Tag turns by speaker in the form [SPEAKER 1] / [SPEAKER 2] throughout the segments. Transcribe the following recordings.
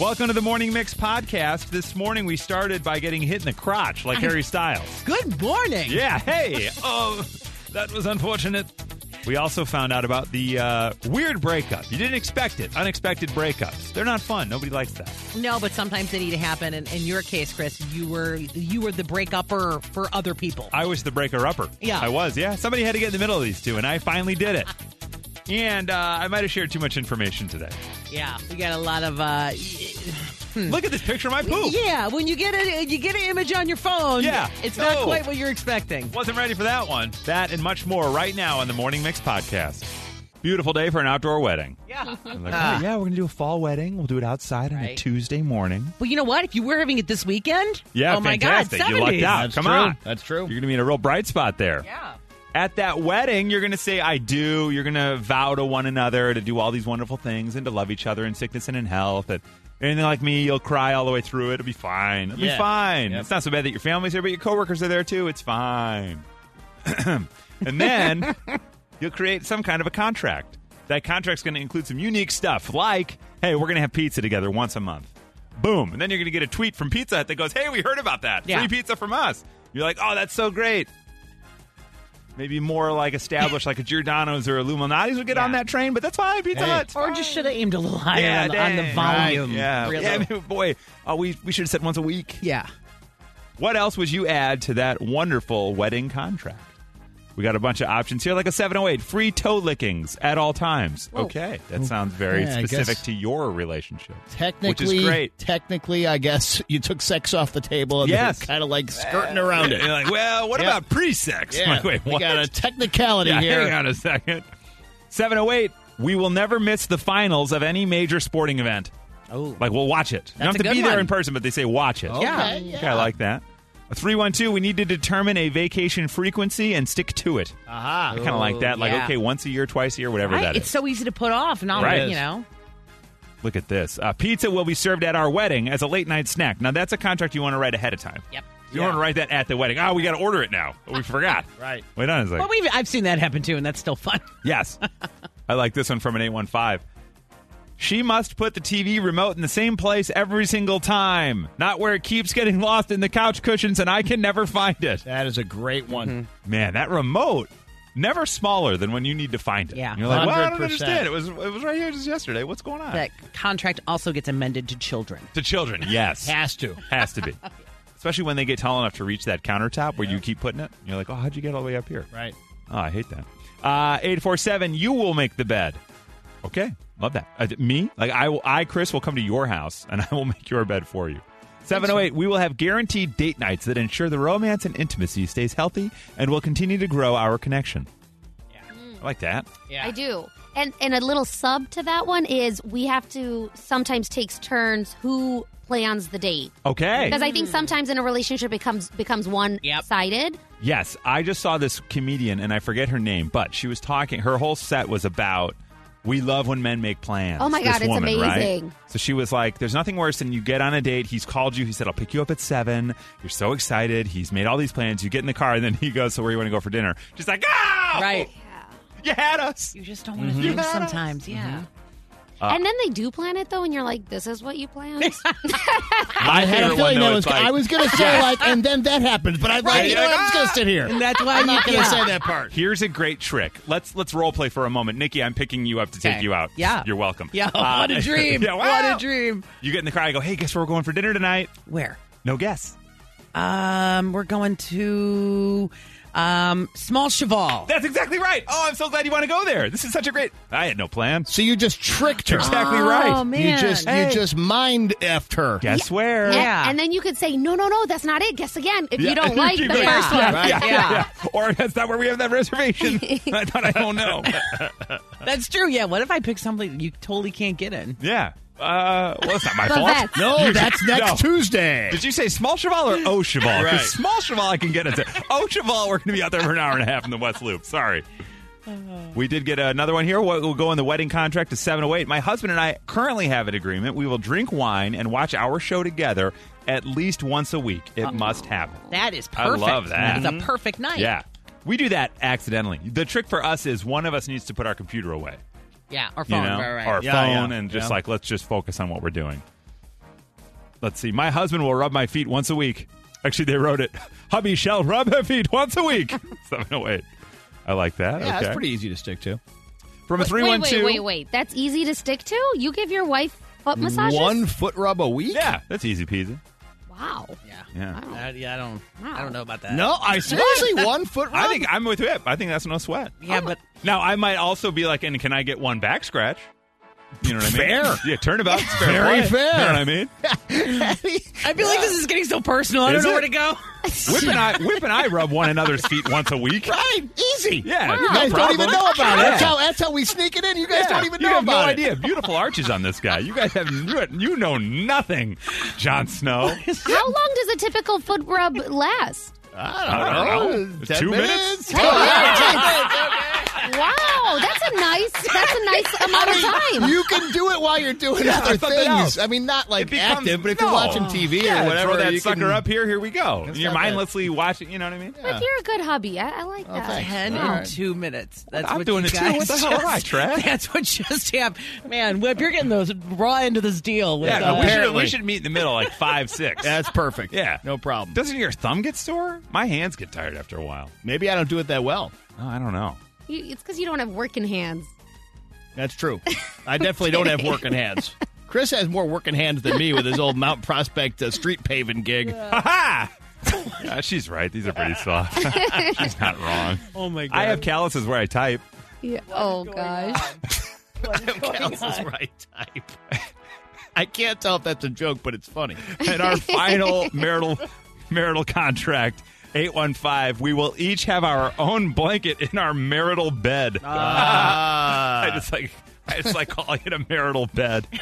[SPEAKER 1] Welcome to the Morning Mix podcast. This morning we started by getting hit in the crotch like Harry Styles.
[SPEAKER 2] Good morning.
[SPEAKER 1] Yeah, hey. Oh, that was unfortunate. We also found out about the uh, weird breakup. You didn't expect it. Unexpected breakups. They're not fun. Nobody likes that.
[SPEAKER 2] No, but sometimes they need to happen. And in your case, Chris, you were you were the breakupper for other people.
[SPEAKER 1] I was the breaker upper.
[SPEAKER 2] Yeah.
[SPEAKER 1] I was. Yeah. Somebody had to get in the middle of these two, and I finally did it. And uh, I might have shared too much information today.
[SPEAKER 2] yeah, we got a lot of. uh
[SPEAKER 1] Look at this picture of my poop.
[SPEAKER 2] Yeah, when you get a you get an image on your phone,
[SPEAKER 1] Yeah.
[SPEAKER 2] it's not
[SPEAKER 1] No.
[SPEAKER 2] quite what you're expecting.
[SPEAKER 1] Wasn't ready for that one. That and much more right now on the Morning Mix podcast. Beautiful day for an outdoor wedding.
[SPEAKER 2] Yeah.
[SPEAKER 1] I'm like, oh, yeah, we're gonna do a fall wedding. We'll do it outside on a
[SPEAKER 2] Right.
[SPEAKER 1] Tuesday morning.
[SPEAKER 2] Well, you know what? If you were having it this weekend,
[SPEAKER 1] Yeah,
[SPEAKER 2] oh my
[SPEAKER 1] fantastic.
[SPEAKER 2] God,
[SPEAKER 1] you lucked out.
[SPEAKER 3] That's
[SPEAKER 1] Come
[SPEAKER 3] true.
[SPEAKER 1] on,
[SPEAKER 3] That's true.
[SPEAKER 1] You're gonna be in a real bright spot there.
[SPEAKER 2] Yeah.
[SPEAKER 1] At that wedding, you're gonna say "I do." You're gonna vow to one another to do all these wonderful things and to love each other in sickness and in health. And anything like me, you'll cry all the way through it. It'll be fine. It'll be fine.
[SPEAKER 3] Yep.
[SPEAKER 1] It's not so bad that your family's there, but your coworkers are there too. It's fine. and then you'll create some kind of a contract. That contract's going to include some unique stuff, like, "Hey, we're going to have pizza together once a month." Boom, and then you're going to get a tweet from Pizza Hut that goes, "Hey, we heard about that.
[SPEAKER 2] Yeah.
[SPEAKER 1] Free pizza from us." You're like, "Oh, that's so great." Maybe more like established, like a Giordano's or Lou Malnati's would get
[SPEAKER 2] Yeah.
[SPEAKER 1] on that train, but that's fine. Pizza
[SPEAKER 3] Hey.
[SPEAKER 1] Hut,
[SPEAKER 2] Or just should have aimed a little higher
[SPEAKER 1] yeah,
[SPEAKER 2] on, the, on the volume.
[SPEAKER 1] Right, Yeah,
[SPEAKER 2] really.
[SPEAKER 1] yeah. I mean, boy, oh, we we should have said once a week.
[SPEAKER 2] Yeah.
[SPEAKER 1] What else would you add to that wonderful wedding contract? We got a bunch of options here, like a 708, free toe lickings at all times. Okay, that sounds very
[SPEAKER 3] Yeah,
[SPEAKER 1] specific to your relationship.
[SPEAKER 3] Technically,
[SPEAKER 1] which is great.
[SPEAKER 3] Technically, I guess you took sex off the table and
[SPEAKER 1] Yes.
[SPEAKER 3] kind of like skirting around it.
[SPEAKER 1] You're like, well, what
[SPEAKER 3] Yeah.
[SPEAKER 1] about pre-sex?
[SPEAKER 3] Yeah,
[SPEAKER 1] like, wait,
[SPEAKER 3] we
[SPEAKER 1] what?
[SPEAKER 3] got a technicality
[SPEAKER 1] yeah,
[SPEAKER 3] here.
[SPEAKER 1] hang on a second. 708, we will never miss the finals of any major sporting event.
[SPEAKER 2] Oh.
[SPEAKER 1] Like, we'll watch it. you don't have to be there
[SPEAKER 2] one.
[SPEAKER 1] in person, but they say watch it.
[SPEAKER 2] Yeah.
[SPEAKER 3] Okay,
[SPEAKER 1] Okay, I like that. A 312, we need to determine a vacation frequency and stick to it.
[SPEAKER 3] Aha.
[SPEAKER 1] I kind of like that. Like,
[SPEAKER 2] yeah.
[SPEAKER 1] okay, once a year, twice a year, whatever
[SPEAKER 2] Right?
[SPEAKER 1] that is.
[SPEAKER 2] It's so easy to put off. Not
[SPEAKER 1] Right.
[SPEAKER 2] you know.
[SPEAKER 1] Look at this. Uh, pizza will be served at our wedding as a late night snack. Now, that's a contract you want to write ahead of time.
[SPEAKER 2] Yep.
[SPEAKER 1] You don't want to write that at the wedding. Oh, we got to order it now. We forgot.
[SPEAKER 3] Right.
[SPEAKER 1] Wait on a second.
[SPEAKER 2] Well, we've I've seen that happen too, and that's still fun.
[SPEAKER 1] Yes. I like this one from an 815. She must put the TV remote in the same place every single time, not where it keeps getting lost in the couch cushions and I can never find it.
[SPEAKER 3] That is a great one.
[SPEAKER 2] Mm-hmm.
[SPEAKER 1] Man, that remote never smaller than when you need to find it.
[SPEAKER 2] Yeah.
[SPEAKER 1] You're like, well, I don't
[SPEAKER 3] 100%.
[SPEAKER 1] understand. It was it was right here just yesterday. What's going on?
[SPEAKER 2] That contract also gets amended to children.
[SPEAKER 1] to children, yes.
[SPEAKER 3] Has to.
[SPEAKER 1] Has to be. Especially when they get tall enough to reach that countertop where you keep putting it. You're like, oh, how'd you get all the way up here?
[SPEAKER 3] Right.
[SPEAKER 1] Oh, I hate that. Uh, 847, you will make the bed. Okay, love that. Uh, me? Like, I, will, I, Chris, will come to your house and I will make your bed for you. 708, we will have guaranteed date nights that ensure the romance and intimacy stays healthy and will continue to grow our connection. Yeah, I like that.
[SPEAKER 3] Yeah.
[SPEAKER 4] I do. And and a little sub to that one is we have to sometimes takes turns who plans the date.
[SPEAKER 1] Okay.
[SPEAKER 4] Because I think sometimes in a relationship it becomes becomes one
[SPEAKER 2] Yep.
[SPEAKER 4] sided.
[SPEAKER 1] Yes, I just saw this comedian, and I forget her name, but she was talking. Her whole set was about we love when men make plans.
[SPEAKER 4] Oh my
[SPEAKER 1] This
[SPEAKER 4] God, it's
[SPEAKER 1] woman, right?
[SPEAKER 4] amazing.
[SPEAKER 1] So she was like, "There's nothing worse than you get on a date. He's called you. He said, "I'll pick you up at 7. You're so excited. He's made all these plans. You get in the car, and then he goes, "So where you want to go for dinner?" She's like, "Ah,
[SPEAKER 2] Right.
[SPEAKER 1] You had us."
[SPEAKER 2] You just don't want to think sometimes. Yeah.
[SPEAKER 1] Uh,
[SPEAKER 4] and then they do plan it though, and you're like, "This is what you planned."
[SPEAKER 3] I had a feeling that
[SPEAKER 1] though,
[SPEAKER 3] was.
[SPEAKER 1] is like-
[SPEAKER 3] I was going to say like, and then that happens, but I like, you know, what, I'm just going to sit here.
[SPEAKER 2] And that's why
[SPEAKER 3] I'm not going to
[SPEAKER 2] yeah.
[SPEAKER 3] say that part.
[SPEAKER 1] Here's a great trick. Let's let's role play for a moment. Nikki, I'm picking you up to take you out.
[SPEAKER 2] Yeah.
[SPEAKER 1] You're welcome.
[SPEAKER 2] Yeah.
[SPEAKER 1] Uh,
[SPEAKER 2] what a dream.
[SPEAKER 1] yeah,
[SPEAKER 2] What a dream.
[SPEAKER 1] You get in the car. I go, "Hey, guess where we're going for dinner tonight?"
[SPEAKER 2] Where?
[SPEAKER 1] No guess.
[SPEAKER 2] Um, we're going to um Small Cheval.
[SPEAKER 1] That's exactly right. Oh, I'm so glad you want to go there. This is such a great. I had no plan.
[SPEAKER 3] So you just tricked her.
[SPEAKER 1] Exactly
[SPEAKER 2] Oh
[SPEAKER 1] right.
[SPEAKER 2] man.
[SPEAKER 3] You just
[SPEAKER 1] Hey.
[SPEAKER 3] you just mind effed her.
[SPEAKER 1] Guess where?
[SPEAKER 4] And-
[SPEAKER 2] Yeah.
[SPEAKER 4] And then you could say, "No, no, no, that's not it. Guess again." If
[SPEAKER 1] Yeah.
[SPEAKER 4] you don't like
[SPEAKER 1] Keep
[SPEAKER 4] the
[SPEAKER 1] going.
[SPEAKER 4] first
[SPEAKER 1] yeah,
[SPEAKER 4] one.
[SPEAKER 1] Yeah, yeah,
[SPEAKER 2] Yeah.
[SPEAKER 1] yeah. Or that's not where we have that reservation. I thought I don't know.
[SPEAKER 2] That's true. Yeah. What if I pick something you totally can't get in?
[SPEAKER 1] Yeah. Uh, well, it's not my
[SPEAKER 4] The
[SPEAKER 1] fault.
[SPEAKER 4] vets.
[SPEAKER 3] No, that's next
[SPEAKER 1] No.
[SPEAKER 3] Tuesday.
[SPEAKER 1] Did you say small cheval or Au Cheval? Because
[SPEAKER 3] Right.
[SPEAKER 1] small cheval I can get into. Au Cheval we're going to be out there for an hour and a half in the West Loop. Sorry. Uh-huh. We did get another one here. We'll we'll go in the wedding contract to 708. My husband and I currently have an agreement. We will drink wine and watch our show together at least once a week. It uh-huh. must happen.
[SPEAKER 2] That is perfect.
[SPEAKER 1] I
[SPEAKER 2] perfect.
[SPEAKER 1] love that.
[SPEAKER 2] It's a mm-hmm. perfect night.
[SPEAKER 1] Yeah. We do that accidentally. The trick for us is one of us needs to put our computer away.
[SPEAKER 2] Yeah. Our
[SPEAKER 1] You
[SPEAKER 2] phone.
[SPEAKER 1] know?
[SPEAKER 2] Right, right.
[SPEAKER 1] Our
[SPEAKER 3] Yeah,
[SPEAKER 1] phone
[SPEAKER 3] yeah,
[SPEAKER 1] and just
[SPEAKER 3] yeah.
[SPEAKER 1] like let's just focus on what we're doing. let's see. My husband will rub my feet once a week. Actually, they wrote it. Hubby shall rub her feet once a week. 708. I like that.
[SPEAKER 3] Yeah,
[SPEAKER 1] okay.
[SPEAKER 3] that's pretty easy to stick to.
[SPEAKER 1] From a
[SPEAKER 4] Wait,
[SPEAKER 1] 312.
[SPEAKER 4] wait, wait, wait. That's easy to stick to? You give your wife foot massages?
[SPEAKER 3] One foot rub a week?
[SPEAKER 1] Yeah, that's easy peasy.
[SPEAKER 4] Wow.
[SPEAKER 2] Yeah.
[SPEAKER 1] Yeah.
[SPEAKER 2] Uh, yeah, I don't. I don't know about that.
[SPEAKER 3] No, I seriously one foot rub.
[SPEAKER 1] I think I'm with Whip. I think that's no sweat.
[SPEAKER 2] Yeah, but
[SPEAKER 1] Now, I might also be like, and can I get one back scratch? You know what I mean?
[SPEAKER 3] Fair.
[SPEAKER 1] Yeah, turnabout's fair.
[SPEAKER 3] Very
[SPEAKER 1] play.
[SPEAKER 3] fair.
[SPEAKER 1] You know what I mean?
[SPEAKER 2] I feel like this is getting so personal. I don't know
[SPEAKER 1] it?
[SPEAKER 2] where to go.
[SPEAKER 1] Whip and I, Whip and I rub one another's feet once a week.
[SPEAKER 3] right, easy.
[SPEAKER 1] Yeah,
[SPEAKER 3] you
[SPEAKER 1] no
[SPEAKER 3] guys don't
[SPEAKER 1] problem.
[SPEAKER 3] even know about it.
[SPEAKER 1] Yeah.
[SPEAKER 3] That's how that's how we sneak it in. You guys
[SPEAKER 1] Yeah,
[SPEAKER 3] don't even
[SPEAKER 1] you
[SPEAKER 3] know
[SPEAKER 1] have
[SPEAKER 3] about
[SPEAKER 1] no
[SPEAKER 3] it.
[SPEAKER 1] idea. Beautiful arches on this guy. You guys have you, you know nothing, Jon Snow.
[SPEAKER 4] How long does a typical foot rub last?
[SPEAKER 3] I don't know.
[SPEAKER 1] Two
[SPEAKER 3] Ten
[SPEAKER 1] minutes?
[SPEAKER 3] Ten minutes.
[SPEAKER 4] Wow, that's a nice that's a nice amount of time.
[SPEAKER 3] You can do it while you're doing
[SPEAKER 1] Yeah,
[SPEAKER 3] other
[SPEAKER 1] something
[SPEAKER 3] things.
[SPEAKER 1] else.
[SPEAKER 3] I mean, not like
[SPEAKER 1] It becomes-
[SPEAKER 3] active, but if
[SPEAKER 1] no.
[SPEAKER 3] you're watching TV
[SPEAKER 1] Yeah,
[SPEAKER 3] or whatever,
[SPEAKER 1] throw that
[SPEAKER 3] you
[SPEAKER 1] sucker
[SPEAKER 3] can,
[SPEAKER 1] up here. Here we go. And you're
[SPEAKER 3] not bad.
[SPEAKER 1] mindlessly watching. You know what I mean?
[SPEAKER 4] But you're a good hubby. I, I like
[SPEAKER 3] Oh,
[SPEAKER 4] that.
[SPEAKER 3] thanks.
[SPEAKER 2] Ten
[SPEAKER 3] All
[SPEAKER 2] and
[SPEAKER 3] right.
[SPEAKER 2] two minutes. That's
[SPEAKER 1] I'm
[SPEAKER 2] what
[SPEAKER 1] doing
[SPEAKER 2] you
[SPEAKER 1] it too.
[SPEAKER 2] guys
[SPEAKER 1] What the hell am I,
[SPEAKER 2] just-
[SPEAKER 1] Trav?
[SPEAKER 2] That's what just happened. Man, Whip, you're getting those raw into this deal. With,
[SPEAKER 1] Yeah,
[SPEAKER 2] uh,
[SPEAKER 1] we should,
[SPEAKER 3] apparently.
[SPEAKER 1] we should meet in the middle, like five, six.
[SPEAKER 3] That's perfect.
[SPEAKER 1] Yeah.
[SPEAKER 3] no problem.
[SPEAKER 1] Doesn't your thumb get sore? My hands get tired after a while.
[SPEAKER 3] Maybe I don't do it that well.
[SPEAKER 1] Oh, I don't know.
[SPEAKER 4] You, it's because you don't have working hands.
[SPEAKER 3] That's true. I definitely don't have working hands. Chris has more working hands than me with his old Mount Prospect uh, street paving gig.
[SPEAKER 1] Ha ha! Yeah, she's right. These are pretty soft. she's not wrong.
[SPEAKER 2] oh my god!
[SPEAKER 1] I have calluses where I type.
[SPEAKER 4] Yeah. Oh gosh.
[SPEAKER 3] Calluses right type. I can't tell if that's a joke, but it's funny.
[SPEAKER 1] And our final marital marital contract, 815, we will each have our own blanket in our marital bed. Ah. I just like I just like calling it a marital bed.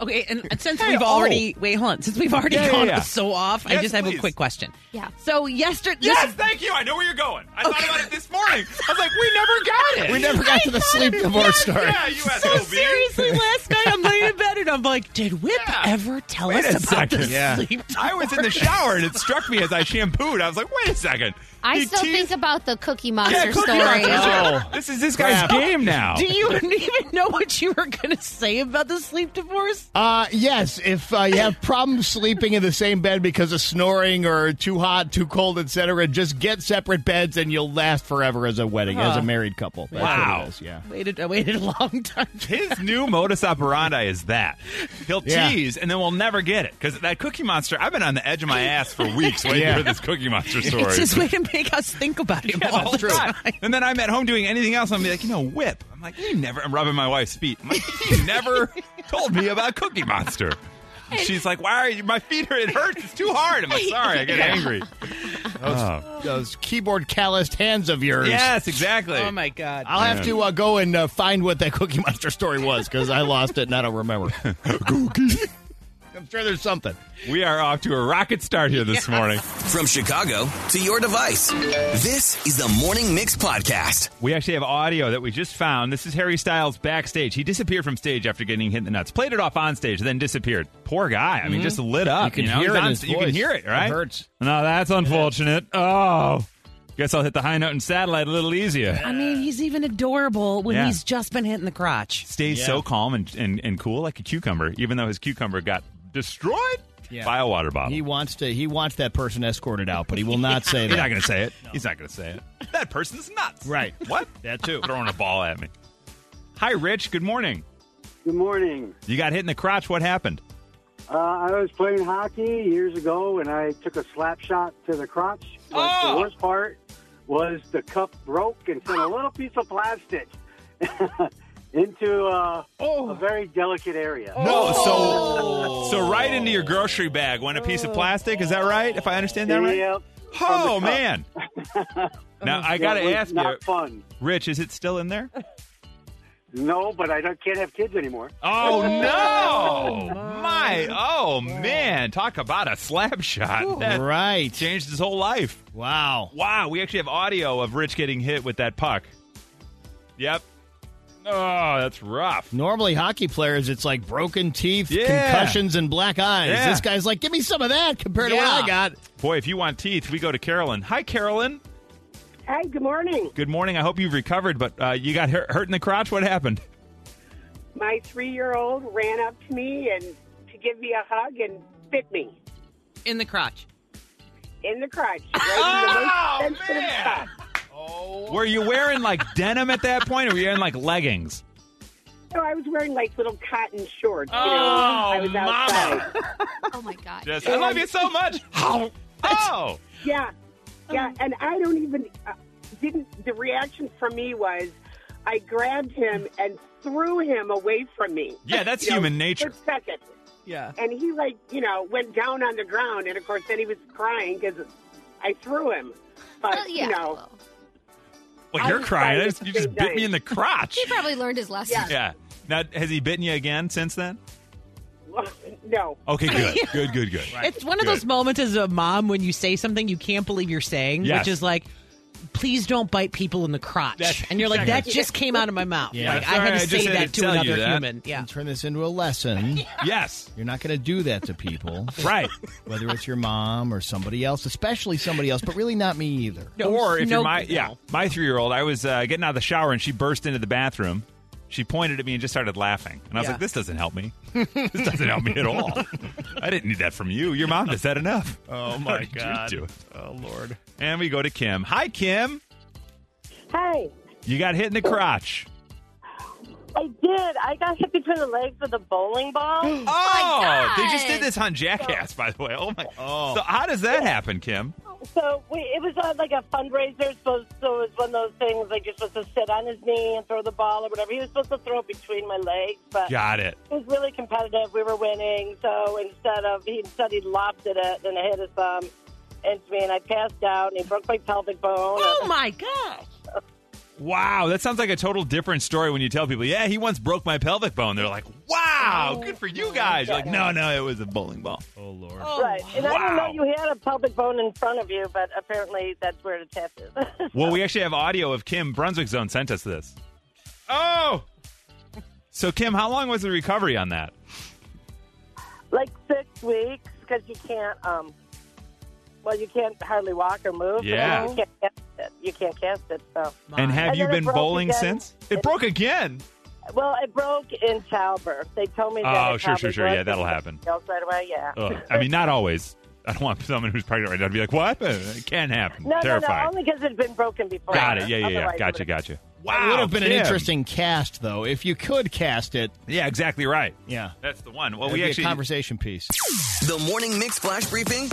[SPEAKER 2] Okay, and since
[SPEAKER 1] Hey,
[SPEAKER 2] we've
[SPEAKER 1] oh.
[SPEAKER 2] already wait, hold on. Since we've already
[SPEAKER 1] Yeah, yeah,
[SPEAKER 2] gone
[SPEAKER 1] yeah.
[SPEAKER 2] so off, I
[SPEAKER 1] Yes,
[SPEAKER 2] just have
[SPEAKER 1] please.
[SPEAKER 2] a quick question.
[SPEAKER 4] Yeah.
[SPEAKER 2] So yesterday,
[SPEAKER 1] Yes, thank you. I know where you're going. I thought about it this morning. I was like, we never got it.
[SPEAKER 3] We never got to the sleep divorce story.
[SPEAKER 1] Yeah, you
[SPEAKER 2] so
[SPEAKER 1] SOB.
[SPEAKER 2] seriously, last night I'm laying in bed and I'm like, did Whip
[SPEAKER 1] Yeah.
[SPEAKER 2] ever tell
[SPEAKER 1] Wait
[SPEAKER 2] us
[SPEAKER 1] a
[SPEAKER 2] about
[SPEAKER 1] second.
[SPEAKER 2] the
[SPEAKER 3] Yeah.
[SPEAKER 2] sleep?
[SPEAKER 1] I was in the shower and it struck me as I shampooed. I was like, wait a second.
[SPEAKER 4] I still
[SPEAKER 1] teased-
[SPEAKER 4] think about the Cookie Monster
[SPEAKER 1] yeah, Cookie
[SPEAKER 4] story.
[SPEAKER 1] Monster.
[SPEAKER 3] Oh.
[SPEAKER 1] This is this guy's
[SPEAKER 3] Crap.
[SPEAKER 1] game now.
[SPEAKER 2] Do you even know what you were going to say about the sleep divorce?
[SPEAKER 3] Uh, yes, if uh, you have problems sleeping in the same bed because of snoring or too hot, too cold, etc., just get separate beds and you'll last forever as a wedding, as a married couple. That's
[SPEAKER 1] Wow.
[SPEAKER 3] What it is, yeah.
[SPEAKER 2] Waited, I waited a long time.
[SPEAKER 1] His new modus operandi is that he'll
[SPEAKER 3] Yeah.
[SPEAKER 1] tease and then we'll never get it because that Cookie Monster. I've been on the edge of my ass for weeks waiting
[SPEAKER 3] Yeah.
[SPEAKER 1] for this Cookie Monster story.
[SPEAKER 2] It's his way to make us think about him
[SPEAKER 1] Yeah,
[SPEAKER 2] all the
[SPEAKER 1] true.
[SPEAKER 2] time.
[SPEAKER 1] And then I'm at home doing anything else. I'm like, you know, whip. I'm like, you never. I'm rubbing my wife's feet. I'm like, you never told me about Cookie Monster. And She's like, why are you? My feet are. It hurts. It's too hard. I'm like, sorry. I get angry. Oh.
[SPEAKER 3] Those keyboard calloused hands of yours.
[SPEAKER 1] Yes, exactly.
[SPEAKER 2] Oh my god!
[SPEAKER 3] I'll have to uh, go and uh, find what that Cookie Monster story was because I lost it and I don't remember. I'm sure there's something.
[SPEAKER 1] We are off to a rocket start here this morning.
[SPEAKER 5] From Chicago to your device, this is the Morning Mix Podcast.
[SPEAKER 1] We actually have audio that we just found. This is Harry Styles backstage. He disappeared from stage after getting hit in the nuts. Played it off on stage, then disappeared. Poor guy. I mean, just mm-hmm. lit up.
[SPEAKER 3] You can
[SPEAKER 1] know?
[SPEAKER 3] hear it
[SPEAKER 1] on-
[SPEAKER 3] his
[SPEAKER 1] You can hear it,
[SPEAKER 3] It
[SPEAKER 1] right?
[SPEAKER 3] hurts.
[SPEAKER 1] No, that's unfortunate. Oh. Guess I'll hit the high note in satellite a little easier.
[SPEAKER 2] I mean, he's even adorable when
[SPEAKER 1] Yeah.
[SPEAKER 2] he's just been hitting the crotch.
[SPEAKER 1] Stays
[SPEAKER 3] Yeah.
[SPEAKER 1] so calm and, and, and cool like a cucumber, even though his cucumber got destroyed
[SPEAKER 3] Yeah.
[SPEAKER 1] by a water bottle.
[SPEAKER 3] He wants to. He wants that person escorted out, but he will not say that.
[SPEAKER 1] He's not going to say it. He's not going to say it. That person's nuts.
[SPEAKER 3] Right.
[SPEAKER 1] What?
[SPEAKER 3] That too.
[SPEAKER 1] Throwing a ball at me. Hi, Rich. Good morning.
[SPEAKER 6] Good morning.
[SPEAKER 1] You got hit in the crotch. What happened?
[SPEAKER 6] Uh, I was playing hockey years ago, and I took a slap shot to the crotch. But
[SPEAKER 1] Oh!
[SPEAKER 6] the worst part was the cup broke and sent a little piece of plastic into uh, a very delicate area.
[SPEAKER 1] No, so so right into your grocery bag went a piece of plastic. Is that right? If I understand that right?
[SPEAKER 6] Yep.
[SPEAKER 1] Oh
[SPEAKER 6] From the cup.
[SPEAKER 1] man! now I got to
[SPEAKER 6] it was
[SPEAKER 1] ask
[SPEAKER 6] not
[SPEAKER 1] you,
[SPEAKER 6] fun.
[SPEAKER 1] Rich, is it still in there?
[SPEAKER 6] No, but I don't, can't have kids anymore.
[SPEAKER 1] Oh no! My oh man! Talk about a slap shot. That
[SPEAKER 3] Right.
[SPEAKER 1] changed his whole life.
[SPEAKER 3] Wow.
[SPEAKER 1] Wow, we actually have audio of Rich getting hit with that puck. Yep. Oh, that's rough.
[SPEAKER 3] Normally, hockey players, it's like broken teeth,
[SPEAKER 1] Yeah.
[SPEAKER 3] concussions, and black eyes.
[SPEAKER 1] Yeah.
[SPEAKER 3] This guy's like, give me some of that compared to what I got.
[SPEAKER 1] Boy, if you want teeth, we go to Carolyn. Hi, Carolyn.
[SPEAKER 7] Hi, good morning.
[SPEAKER 1] Good morning. I hope you've recovered, but uh, you got hurt, hurt in the crotch. What happened?
[SPEAKER 7] My three year old ran up to me and to give me a hug and bit me
[SPEAKER 2] In the crotch.
[SPEAKER 7] in the crotch. Right in the most sensitive spot.
[SPEAKER 1] Were you wearing like denim at that point, or were you wearing like leggings?
[SPEAKER 7] So I was wearing like little cotton shorts. You know,
[SPEAKER 1] Oh,
[SPEAKER 7] I was outside.
[SPEAKER 4] Oh my god.
[SPEAKER 1] Just, I love you so much. Oh,
[SPEAKER 7] Yeah, yeah, and I don't even uh, didn't. The reaction from me was, I grabbed him and threw him away from me.
[SPEAKER 1] Yeah, that's
[SPEAKER 7] You know,
[SPEAKER 1] human nature.
[SPEAKER 7] For a second,
[SPEAKER 2] Yeah.
[SPEAKER 7] and he like you know went down on the ground, and of course then he was crying because I threw him. But
[SPEAKER 4] Well, yeah.
[SPEAKER 7] you know,
[SPEAKER 4] well,
[SPEAKER 1] well,
[SPEAKER 7] I
[SPEAKER 1] you're
[SPEAKER 7] was
[SPEAKER 1] crying.
[SPEAKER 7] crying at
[SPEAKER 1] You just
[SPEAKER 7] same
[SPEAKER 1] bit me in the crotch.
[SPEAKER 4] he probably learned his lesson.
[SPEAKER 7] Yeah.
[SPEAKER 1] Yeah. Now, has he bitten you again since then?
[SPEAKER 7] no.
[SPEAKER 1] Okay, good, good, good, good.
[SPEAKER 2] It's one of
[SPEAKER 1] Good.
[SPEAKER 2] those moments as a mom when you say something you can't believe you're saying,
[SPEAKER 1] Yes.
[SPEAKER 2] which is like, please don't bite people in the crotch.
[SPEAKER 1] That's-
[SPEAKER 2] and you're like,
[SPEAKER 1] exactly.
[SPEAKER 2] that just came out of my mouth.
[SPEAKER 3] Yeah.
[SPEAKER 2] Like, I had to
[SPEAKER 1] just
[SPEAKER 2] say
[SPEAKER 1] had
[SPEAKER 2] that
[SPEAKER 1] to
[SPEAKER 2] to another
[SPEAKER 1] that.
[SPEAKER 2] human. Yeah.
[SPEAKER 3] And turn this into a lesson.
[SPEAKER 1] Yes,
[SPEAKER 3] You're not going to do that to people,
[SPEAKER 1] right.
[SPEAKER 3] whether it's your mom or somebody else, especially somebody else, but really not me either.
[SPEAKER 2] No,
[SPEAKER 1] or if
[SPEAKER 2] no,
[SPEAKER 1] you're my
[SPEAKER 2] no.
[SPEAKER 1] yeah my three year old, I was uh, getting out of the shower and she burst into the bathroom. She pointed at me and just started laughing, and I was
[SPEAKER 2] Yeah.
[SPEAKER 1] like, "This doesn't help me. this doesn't help me at all. I didn't need that from you. Your mom does that enough.
[SPEAKER 3] Oh,
[SPEAKER 1] my did you do it?
[SPEAKER 3] Oh, Lord.
[SPEAKER 1] And we go to Kim. Hi, Kim.
[SPEAKER 7] Hey,
[SPEAKER 1] You got hit in the crotch.
[SPEAKER 8] I did. I got hit between the legs with a bowling ball.
[SPEAKER 1] Oh, oh, my
[SPEAKER 4] god.
[SPEAKER 1] they just did this on Jackass, by the way. Oh my! Oh. So how does that happen, Kim?
[SPEAKER 8] So we, it was uh, like a fundraiser. Supposed, so it was one of those things like you're supposed to sit on his knee and throw the ball or whatever. He was supposed to throw it between my legs, but
[SPEAKER 1] Got it.
[SPEAKER 8] it was really competitive. We were winning, so instead of he instead he lofted it and I hit his thumb into me, and I passed out, and he broke my pelvic bone.
[SPEAKER 2] Oh, my gosh.
[SPEAKER 1] Wow, that sounds like a total different story when you tell people, "Yeah, he once broke my pelvic bone." They're like, "Wow, good for you guys." You're like, "No, no, it was a bowling ball."
[SPEAKER 3] Oh, Lord.
[SPEAKER 8] Right, and I didn't know you had a pelvic bone in front of you, but apparently that's where it attaches.
[SPEAKER 1] Well, we actually have audio of Kim Brunswick Zone sent us this. Oh, so Kim, how long was the recovery on that?
[SPEAKER 8] like six weeks because you can't um well you can't hardly walk or move
[SPEAKER 1] Yeah.
[SPEAKER 8] You can't cast it you can't cast it so
[SPEAKER 1] And have
[SPEAKER 8] And
[SPEAKER 1] you been bowling
[SPEAKER 8] again.
[SPEAKER 1] since? It broke again.
[SPEAKER 8] well it broke in childbirth they told me that
[SPEAKER 1] Oh,
[SPEAKER 8] it
[SPEAKER 1] sure, sure, sure. Yeah, that'll
[SPEAKER 8] but
[SPEAKER 1] happen.
[SPEAKER 8] else right away yeah
[SPEAKER 1] Ugh. I mean, not always. I don't want someone who's pregnant right now to be like, "What? It can't happen."
[SPEAKER 8] no no no only because it's been broken before
[SPEAKER 1] Got it. Yeah, yeah, yeah.
[SPEAKER 8] Otherwise it
[SPEAKER 1] Gotcha,
[SPEAKER 8] would've-
[SPEAKER 1] gotcha.
[SPEAKER 3] It
[SPEAKER 1] Wow,
[SPEAKER 3] would have been an interesting cast, though. If you could cast it,
[SPEAKER 1] Yeah, exactly right.
[SPEAKER 3] yeah.
[SPEAKER 1] That's the one. Well,
[SPEAKER 3] That'd
[SPEAKER 1] we
[SPEAKER 3] be
[SPEAKER 1] actually
[SPEAKER 3] a conversation piece.
[SPEAKER 5] The Morning Mix Flash Briefing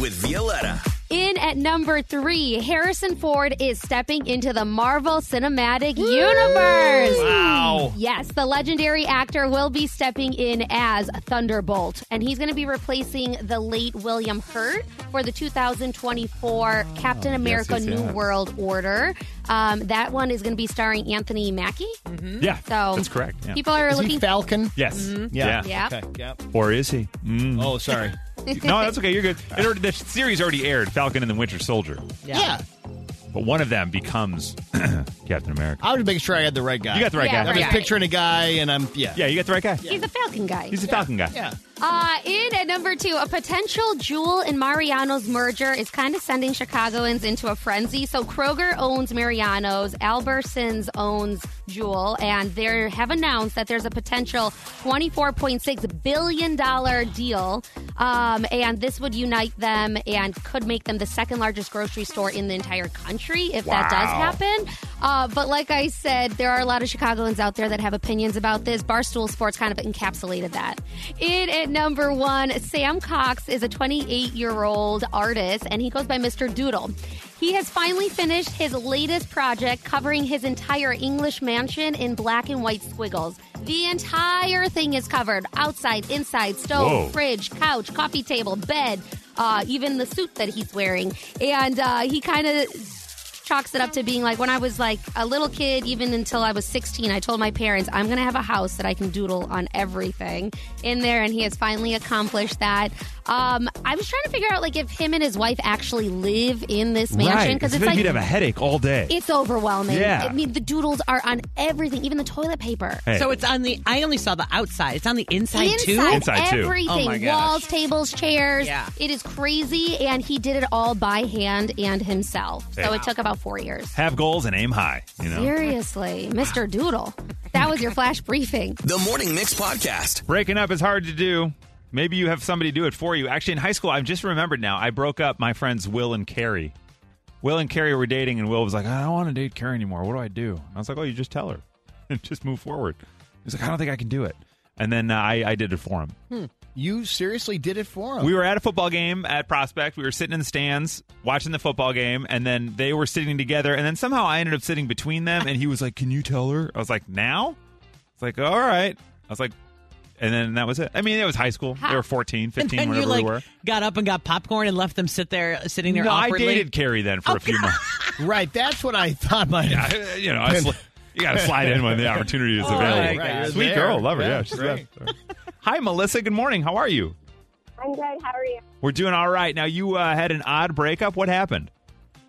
[SPEAKER 5] with Violetta.
[SPEAKER 4] In at number three, Harrison Ford is stepping into the Marvel Cinematic Universe.
[SPEAKER 1] Wow.
[SPEAKER 4] Yes, the legendary actor will be stepping in as Thunderbolt, and he's going to be replacing the late William Hurt for the 2024 Captain America
[SPEAKER 1] yes,
[SPEAKER 4] New
[SPEAKER 1] yes.
[SPEAKER 4] World Order. Um, that one is going to be starring Anthony Mackie.
[SPEAKER 1] Yeah,
[SPEAKER 4] So
[SPEAKER 1] that's correct. Yeah.
[SPEAKER 4] People are
[SPEAKER 3] Is
[SPEAKER 4] looking.
[SPEAKER 3] he Falcon?
[SPEAKER 1] Yes.
[SPEAKER 3] Yeah.
[SPEAKER 4] Yeah.
[SPEAKER 3] Okay. Yep.
[SPEAKER 1] Or is he? Mm.
[SPEAKER 3] Oh, sorry.
[SPEAKER 1] No, that's okay. You're good. It already- the series already aired, Falcon and the Winter Soldier,
[SPEAKER 3] yeah.
[SPEAKER 1] but one of them becomes Captain America.
[SPEAKER 3] I was making sure I had the right guy.
[SPEAKER 1] You got the right
[SPEAKER 4] Yeah,
[SPEAKER 1] guy.
[SPEAKER 3] I was
[SPEAKER 4] right.
[SPEAKER 3] picturing a guy, and I'm yeah.
[SPEAKER 1] Yeah, you got the right guy.
[SPEAKER 4] He's a Falcon guy.
[SPEAKER 1] He's a Falcon guy.
[SPEAKER 3] Yeah.
[SPEAKER 4] Uh, in at number two, a potential Jewel and Mariano's merger is kind of sending Chicagoans into a frenzy. So Kroger owns Mariano's, Albertsons owns Jewel, and they have announced that there's a potential $24.6 billion deal. Um, and this would unite them and could make them the second largest grocery store in the entire country if that does happen. Uh, but like I said, there are a lot of Chicagoans out there that have opinions about this. Barstool Sports kind of encapsulated that. In at number one, Sam Cox is a 28 year old artist, and he goes by Mr. Doodle. He has finally finished his latest project covering his entire English mansion in black and white squiggles. The entire thing is covered outside, inside, stove,
[SPEAKER 1] Whoa.
[SPEAKER 4] fridge, couch, coffee table, bed, uh, even the suit that he's wearing. And uh, he kind of chalks it up to being like when I was like a little kid, even until I was 16, I told my parents, I'm going to have a house that I can doodle on everything in there. And he has finally accomplished that. Um, I was trying to figure out like if him and his wife actually live in this mansion because
[SPEAKER 1] I
[SPEAKER 4] it's
[SPEAKER 1] think
[SPEAKER 4] like
[SPEAKER 1] you'd have a headache all day.
[SPEAKER 4] it's overwhelming.
[SPEAKER 1] Yeah.
[SPEAKER 4] I mean, the doodles are on everything, even the toilet paper.
[SPEAKER 1] Hey.
[SPEAKER 2] So it's on the. I only saw the outside. It's on the inside, too.
[SPEAKER 4] Inside,
[SPEAKER 1] Inside, too.
[SPEAKER 4] everything.
[SPEAKER 2] Oh, my gosh.
[SPEAKER 4] Walls, tables, chairs.
[SPEAKER 2] Yeah.
[SPEAKER 4] It is crazy. And he did it all by hand and himself. So
[SPEAKER 1] Hey.
[SPEAKER 4] it took about four years.
[SPEAKER 1] Have goals and aim high. You know.
[SPEAKER 4] Seriously, Mr. Doodle. That was your flash briefing.
[SPEAKER 5] The Morning Mix Podcast.
[SPEAKER 1] Breaking up is hard to do. Maybe you have somebody do it for you. Actually, in high school, I've just remembered now. I broke up my friends Will and Carrie. Will and Carrie were dating, and Will was like, "I don't want to date Carrie anymore. What do I do?" I was like, "Oh, you just tell her, and just move forward." He's like, "I don't think I can do it." And then uh, I, I did it for him.
[SPEAKER 3] You seriously did it for him.
[SPEAKER 1] We were at a football game at Prospect. We were sitting in the stands watching the football game, and then they were sitting together. And then somehow I ended up sitting between them, and he was like, "Can you tell her?" I was like, "Now?" It's like, "All right." I was like, and then that was it. I mean, it was high school. They were 14,
[SPEAKER 2] And
[SPEAKER 1] 15,
[SPEAKER 2] then you
[SPEAKER 1] whatever
[SPEAKER 2] like
[SPEAKER 1] we were.
[SPEAKER 2] got up and got popcorn and left them sit there, sitting there
[SPEAKER 1] No, I
[SPEAKER 2] awkwardly.
[SPEAKER 1] dated Carrie then for a few months.
[SPEAKER 3] right. That's what I thought. My
[SPEAKER 1] I- you know, I sli- you got to slide in when the opportunity is
[SPEAKER 3] Oh,
[SPEAKER 1] available.
[SPEAKER 3] right, right.
[SPEAKER 1] Sweet
[SPEAKER 3] There.
[SPEAKER 1] girl, love her.
[SPEAKER 3] Yeah,
[SPEAKER 1] Yeah, she's
[SPEAKER 3] great.
[SPEAKER 1] Hi, Melissa. Good morning. How are you?
[SPEAKER 9] I'm good. How are you?
[SPEAKER 1] We're doing all right. Now, you uh, had an odd breakup. What happened?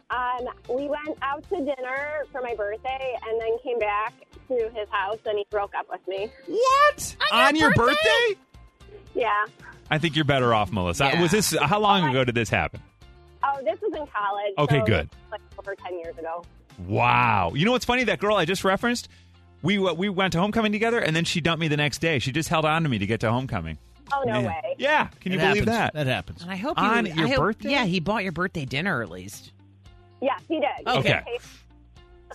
[SPEAKER 9] Um, we went out to dinner for my birthday and then came back to his house and he broke up with me.
[SPEAKER 1] What? On your birthday?
[SPEAKER 9] Yeah.
[SPEAKER 1] I think you're better off, Melissa.
[SPEAKER 2] Yeah.
[SPEAKER 1] Was this how long ago did this happen?
[SPEAKER 9] Oh, this was in college.
[SPEAKER 1] Okay,
[SPEAKER 9] so
[SPEAKER 1] good.
[SPEAKER 9] Like over 10 years ago.
[SPEAKER 1] Wow. You know what's funny? That girl I just referenced, we uh, we went to homecoming together, and then she dumped me the next day. She just held on to me to get to homecoming.
[SPEAKER 9] Oh, no
[SPEAKER 1] Yeah.
[SPEAKER 9] way.
[SPEAKER 1] Yeah. Can you believe
[SPEAKER 3] happens.
[SPEAKER 1] that?
[SPEAKER 3] That happens.
[SPEAKER 2] And I hope
[SPEAKER 1] On
[SPEAKER 2] you,
[SPEAKER 1] your
[SPEAKER 2] I hope-
[SPEAKER 1] birthday?
[SPEAKER 2] Yeah, he bought your birthday dinner at least.
[SPEAKER 9] Yeah, he did.
[SPEAKER 1] Okay.
[SPEAKER 9] He paid-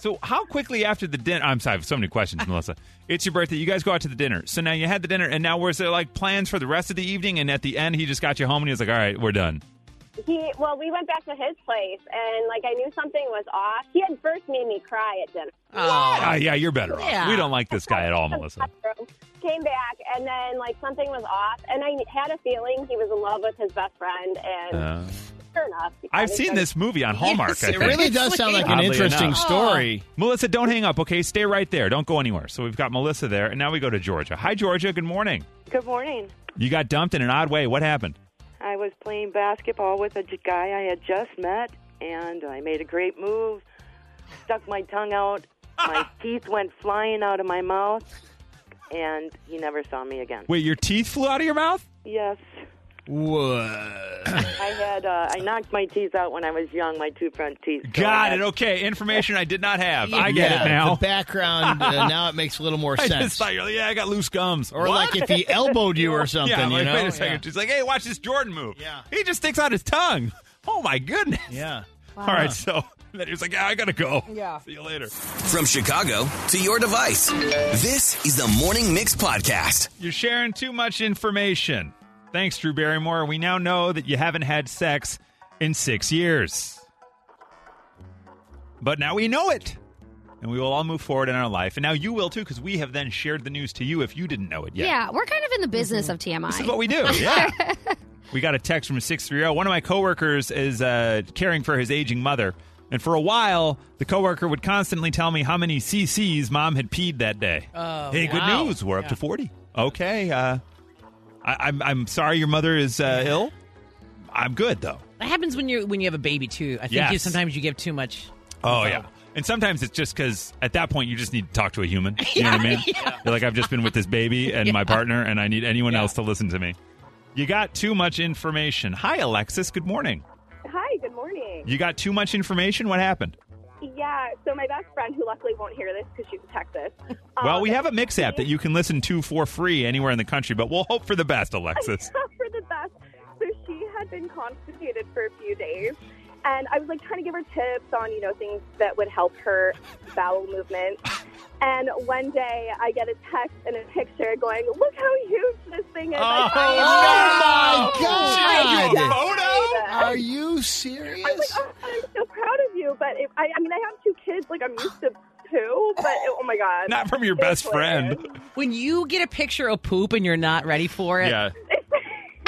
[SPEAKER 1] So how quickly after the dinner? I'm sorry, I have so many questions, Melissa. It's your birthday. You guys go out to the dinner. So now you had the dinner, and now was there like plans for the rest of the evening? And at the end, he just got you home, and he was like, "All right, we're done."
[SPEAKER 9] He, well, we went back to his place and like I knew something was off. He had first made me cry at dinner.
[SPEAKER 1] Ah, yeah, you're better off.
[SPEAKER 2] Yeah.
[SPEAKER 1] We don't like this guy at all, Melissa.
[SPEAKER 9] Came back and then like something was off and I had a feeling he was in love with his best friend and
[SPEAKER 1] Uh,
[SPEAKER 9] sure enough.
[SPEAKER 1] I've seen this movie on Hallmark.
[SPEAKER 2] Yes, it
[SPEAKER 3] really does sound like an
[SPEAKER 1] Oddly
[SPEAKER 3] interesting
[SPEAKER 1] enough.
[SPEAKER 3] story.
[SPEAKER 1] Melissa, don't hang up. Okay, stay right there. Don't go anywhere. So we've got Melissa there, and now we go to Georgia. Hi, Georgia. Good morning.
[SPEAKER 10] Good morning.
[SPEAKER 1] You got dumped in an odd way. What happened?
[SPEAKER 10] I was playing basketball with a guy I had just met, and I made a great move. Stuck my tongue out. My teeth went flying out of my mouth, and he never saw me again.
[SPEAKER 1] Wait, your teeth flew out of your mouth?
[SPEAKER 10] Yes,
[SPEAKER 3] What?
[SPEAKER 10] I had. Uh, I knocked my teeth out when I was young. My two front teeth. So
[SPEAKER 1] Got
[SPEAKER 10] had-
[SPEAKER 1] it. Okay, information I did not have. I get
[SPEAKER 3] yeah,
[SPEAKER 1] it now.
[SPEAKER 3] The background uh, now it makes a little more
[SPEAKER 1] I
[SPEAKER 3] sense.
[SPEAKER 1] just thought yeah, I got loose gums.
[SPEAKER 3] or
[SPEAKER 1] What?
[SPEAKER 3] like if he elbowed you or something.
[SPEAKER 1] yeah, like,
[SPEAKER 3] you know?
[SPEAKER 1] wait a second. She's like, hey, watch this Jordan move.
[SPEAKER 3] Yeah.
[SPEAKER 1] He just sticks out his tongue. Oh my goodness.
[SPEAKER 3] Yeah.
[SPEAKER 1] All right, so then he was like, yeah, I gotta go. Yeah. See you later.
[SPEAKER 5] From Chicago to your device, this is the Morning Mix Podcast.
[SPEAKER 1] You're sharing too much information. Thanks, Drew Barrymore. We now know that you haven't had sex in six years. But now we know it. And we will all move forward in our life. And now you will too, because we have then shared the news to you if you didn't know it yet.
[SPEAKER 4] Yeah, we're kind of in the business of TMI.
[SPEAKER 1] This is what we do. Yeah. we got a text from a 630. One of my coworkers is uh, caring for his aging mother. And for a while, the coworker would constantly tell me how many CCs mom had peed that day.
[SPEAKER 2] Oh,
[SPEAKER 1] hey, good news. We're up to 40. Okay. Uh, I, I'm, I'm sorry your mother is uh, ill. I'm good, though.
[SPEAKER 2] That happens when you when you have a baby too. I think
[SPEAKER 1] Yes.
[SPEAKER 2] you sometimes you give too much.
[SPEAKER 1] Oh, yeah. And sometimes it's just because at that point you just need to talk to a human. You know what I mean? You're like, I've just been with this baby and my partner, and I need anyone else to listen to me. You got too much information. Hi, Alexis. Good morning.
[SPEAKER 9] Good morning.
[SPEAKER 1] You got too much information? What happened?
[SPEAKER 9] Yeah, so my best friend, who luckily won't hear this because she's in Texas.
[SPEAKER 1] Well,
[SPEAKER 9] um,
[SPEAKER 1] we have a mix app that you can listen to for free anywhere in the country, but we'll hope for the best, Alexis.
[SPEAKER 9] for the best. So she had been constipated for a few days, and I was like trying to give her tips on you know things that would help her bowel movement. And one day I get a text and a picture going, "Look how huge this thing is!" I
[SPEAKER 1] Oh,
[SPEAKER 9] finally- oh,
[SPEAKER 3] my
[SPEAKER 1] She got you a
[SPEAKER 3] God.
[SPEAKER 1] photo?
[SPEAKER 3] Are you
[SPEAKER 9] I was
[SPEAKER 3] serious?
[SPEAKER 9] like, oh, I'm so proud of you, but if, I, I mean, I have two kids. Like I'm used to two, but oh my god,
[SPEAKER 1] Not from your
[SPEAKER 9] It's
[SPEAKER 1] best friend.
[SPEAKER 2] When you get a picture of poop and you're not ready for it,
[SPEAKER 1] Yeah.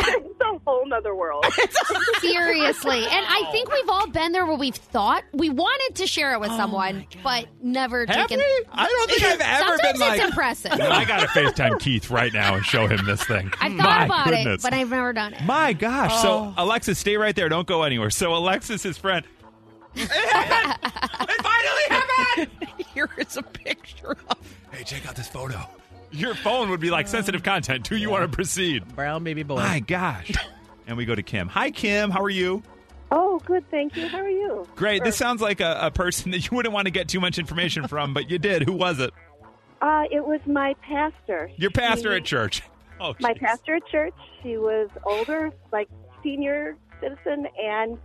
[SPEAKER 9] it's a whole nother world.
[SPEAKER 4] Seriously. And I think we've all been there where we've thought we wanted to share it with oh someone, but never
[SPEAKER 1] Have
[SPEAKER 4] taken.
[SPEAKER 1] we? I don't think I've ever
[SPEAKER 4] Sometimes
[SPEAKER 1] been
[SPEAKER 4] it's
[SPEAKER 1] like.
[SPEAKER 4] impressive.
[SPEAKER 1] I got to FaceTime Keith right now and show him this thing.
[SPEAKER 4] I've
[SPEAKER 1] My
[SPEAKER 4] thought about
[SPEAKER 1] goodness.
[SPEAKER 4] it, but I've never done it.
[SPEAKER 1] My gosh. So, oh. Alexis, stay right there. Don't go anywhere. So, Alexis, Alexis's friend. it happened! It finally happened!
[SPEAKER 2] here is a picture of
[SPEAKER 1] Hey, check out this photo. Your phone would be like sensitive content. Do you want to proceed?
[SPEAKER 2] brown baby boy.
[SPEAKER 1] My gosh. and we go to Kim. Hi, Kim. How are you?
[SPEAKER 9] oh, good, thank you. How are you?
[SPEAKER 1] Great. This sounds like a, a person that you wouldn't want to get too much information from, but you did. Who was it?
[SPEAKER 9] Uh, it was my pastor.
[SPEAKER 1] Your pastor
[SPEAKER 9] He-
[SPEAKER 1] at church. Oh,
[SPEAKER 9] my
[SPEAKER 1] jeez.
[SPEAKER 9] pastor at church. She was older, like senior citizen, and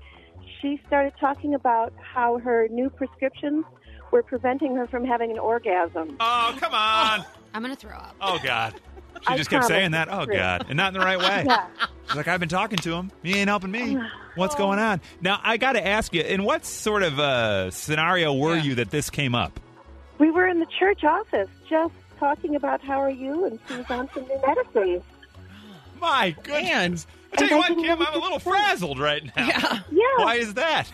[SPEAKER 9] she started talking about how her new prescriptions were preventing her from having an orgasm.
[SPEAKER 1] Oh, come on.
[SPEAKER 4] I'm going to throw up.
[SPEAKER 1] Oh, God. She
[SPEAKER 9] I
[SPEAKER 1] just kept saying that. Oh,
[SPEAKER 9] true.
[SPEAKER 1] God. And not in the right way.
[SPEAKER 9] Yeah.
[SPEAKER 1] She's like, I've been talking to him. He ain't helping me. What's going on? Now, I got to ask you, in what sort of uh, scenario were you that this came up?
[SPEAKER 9] We were in the church office just talking about how are you, and she was on some new medicine.
[SPEAKER 1] My goodness. I tell you what, Kim, I'm a little frazzled right now.
[SPEAKER 2] Yeah.
[SPEAKER 9] Yeah.
[SPEAKER 1] Why is that?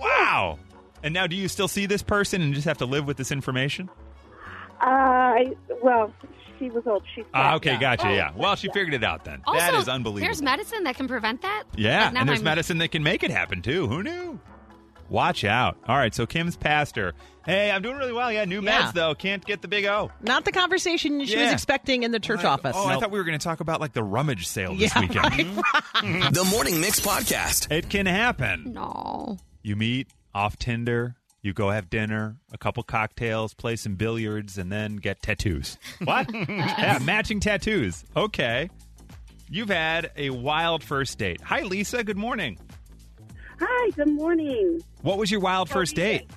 [SPEAKER 1] Wow. And now, do you still see this person and just have to live with this information?
[SPEAKER 9] Uh, well, she was old. She's
[SPEAKER 1] Ah,
[SPEAKER 9] fat.
[SPEAKER 1] okay, gotcha. Yeah. Well, she figured it out then.
[SPEAKER 4] Also,
[SPEAKER 1] that is unbelievable.
[SPEAKER 4] There's medicine that can prevent that.
[SPEAKER 1] Yeah,
[SPEAKER 4] Like, now
[SPEAKER 1] and there's
[SPEAKER 4] I'm-
[SPEAKER 1] medicine that can make it happen too. Who knew? Watch out. All right, so Kim's pastor. Hey, I'm doing really well. Yeah, new
[SPEAKER 2] Yeah.
[SPEAKER 1] meds though. Can't get the big O.
[SPEAKER 2] Not the conversation she was
[SPEAKER 1] Yeah.
[SPEAKER 2] expecting in the church office.
[SPEAKER 1] Oh, I thought we were going to talk about like the rummage sale this
[SPEAKER 2] Yeah,
[SPEAKER 1] weekend.
[SPEAKER 5] The Morning Mix Podcast.
[SPEAKER 1] It can happen.
[SPEAKER 4] No.
[SPEAKER 1] You meet off Tinder, you go have dinner, a couple cocktails, play some billiards, and then get tattoos. What? yeah, matching tattoos. Okay. You've had a wild first date. Hi, Lisa. Good morning.
[SPEAKER 11] Hi, good morning.
[SPEAKER 1] What was your wild first date?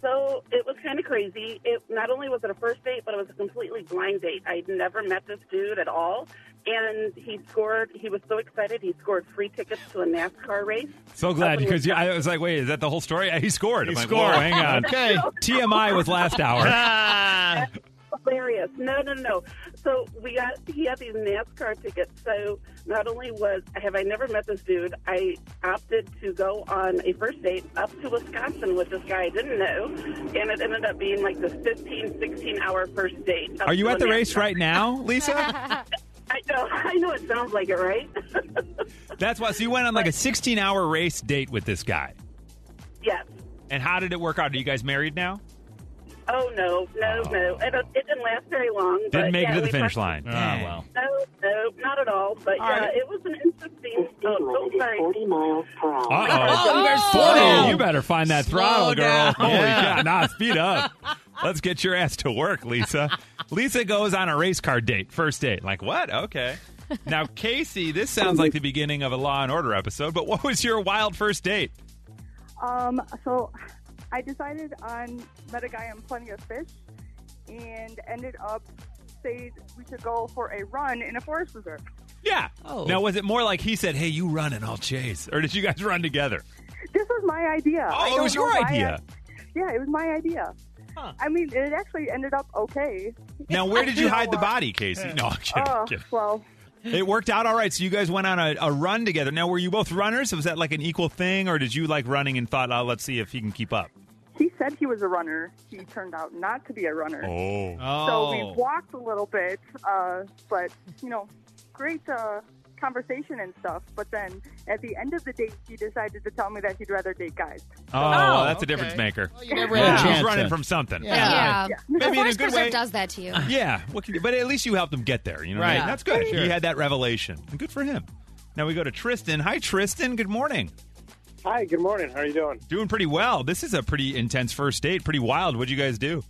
[SPEAKER 11] So it was kind of crazy. It not only was it a first date, but it was a completely blind date. I'd never met this dude at all, and he scored. He was so excited. He scored free tickets to a NASCAR race.
[SPEAKER 1] So glad because I was like, wait, is that the whole story? He scored. I'm
[SPEAKER 3] He
[SPEAKER 1] like,
[SPEAKER 3] scored.
[SPEAKER 1] Hang on.
[SPEAKER 3] Okay.
[SPEAKER 1] TMI was last hour.
[SPEAKER 3] Ah.
[SPEAKER 11] Hilarious. No, no, no. So we got. He had these NASCAR tickets. So not only was have I never met this dude, I opted to go on a first date up to Wisconsin with this guy I didn't know, and it ended up being like this 15, 16 hour first date.
[SPEAKER 1] Are you at
[SPEAKER 11] a
[SPEAKER 1] the race right now, Lisa?
[SPEAKER 11] I know. I know. It sounds like it, right?
[SPEAKER 1] That's why. So you went on like a 16 hour race date with this guy.
[SPEAKER 11] yes.
[SPEAKER 1] And how did it work out? Are you guys married now?
[SPEAKER 11] Oh no, no, oh. no. It, it didn't last very long.
[SPEAKER 1] Didn't make
[SPEAKER 11] yeah,
[SPEAKER 1] it to the
[SPEAKER 11] we
[SPEAKER 1] finish line.
[SPEAKER 3] Oh, ah,
[SPEAKER 1] Dang.
[SPEAKER 3] well.
[SPEAKER 11] No, no, not at all. But
[SPEAKER 1] All
[SPEAKER 11] yeah,
[SPEAKER 1] right.
[SPEAKER 11] it was an interesting. Oh, oh, sorry. Forty miles per hour.
[SPEAKER 1] Uh-oh.
[SPEAKER 2] Oh, there's
[SPEAKER 1] Forty.
[SPEAKER 2] slow down.
[SPEAKER 1] You better find that
[SPEAKER 2] Slow
[SPEAKER 1] throttle, girl.
[SPEAKER 2] down.
[SPEAKER 1] Holy
[SPEAKER 3] Yeah.
[SPEAKER 1] cow. Nah, speed up. Let's get your ass to work, Lisa. Lisa goes on a race car date, first date. Like, what? Okay. Now, Casey, this sounds like the beginning of a Law and Order episode, but what was your wild first date?
[SPEAKER 12] Um, so I decided on met a guy on Plenty of Fish and ended up saying we should go for a run in a forest reserve.
[SPEAKER 1] Yeah.
[SPEAKER 2] Oh.
[SPEAKER 1] Now, was it more like he said, hey, you run and I'll chase? Or did you guys run together?
[SPEAKER 12] This was my idea.
[SPEAKER 1] Oh, it was your idea.
[SPEAKER 12] I- yeah, it was my idea. I mean, it actually ended up okay.
[SPEAKER 1] Now, where did you hide the body, Casey? No, I'm kidding.
[SPEAKER 12] Oh,
[SPEAKER 1] kidding.
[SPEAKER 12] well,
[SPEAKER 1] It worked out all right. So you guys went on a, a run together. Now, were you both runners? Was that like an equal thing, or did you like running and thought, oh, let's see if he can keep up?
[SPEAKER 12] he said he was a runner. He turned out not to be a runner.
[SPEAKER 1] Oh.
[SPEAKER 12] So we
[SPEAKER 3] Oh.
[SPEAKER 12] walked a little bit, uh, but you know, great uh, conversation and stuff. But then at the end of the date, he decided to tell me that he'd rather date guys.
[SPEAKER 1] Oh, oh well, that's a
[SPEAKER 3] okay.
[SPEAKER 1] difference maker.
[SPEAKER 3] Well, you never
[SPEAKER 1] Yeah,
[SPEAKER 3] had a
[SPEAKER 1] he was running
[SPEAKER 3] then.
[SPEAKER 1] from something.
[SPEAKER 4] Yeah.
[SPEAKER 1] Maybe
[SPEAKER 4] The
[SPEAKER 1] in a good
[SPEAKER 4] Preserve
[SPEAKER 1] way.
[SPEAKER 4] does that to you.
[SPEAKER 1] Yeah. What can you, but at least you helped him get there. You know,
[SPEAKER 3] Right.
[SPEAKER 1] mean? That's good.
[SPEAKER 3] Sure.
[SPEAKER 1] He had that revelation. And good for him. Now we go to Tristan. Hi, Tristan. Good morning.
[SPEAKER 13] Hi, good morning. How are you doing?
[SPEAKER 1] Doing pretty well. This is a pretty intense first date. Pretty wild. What'd you guys do?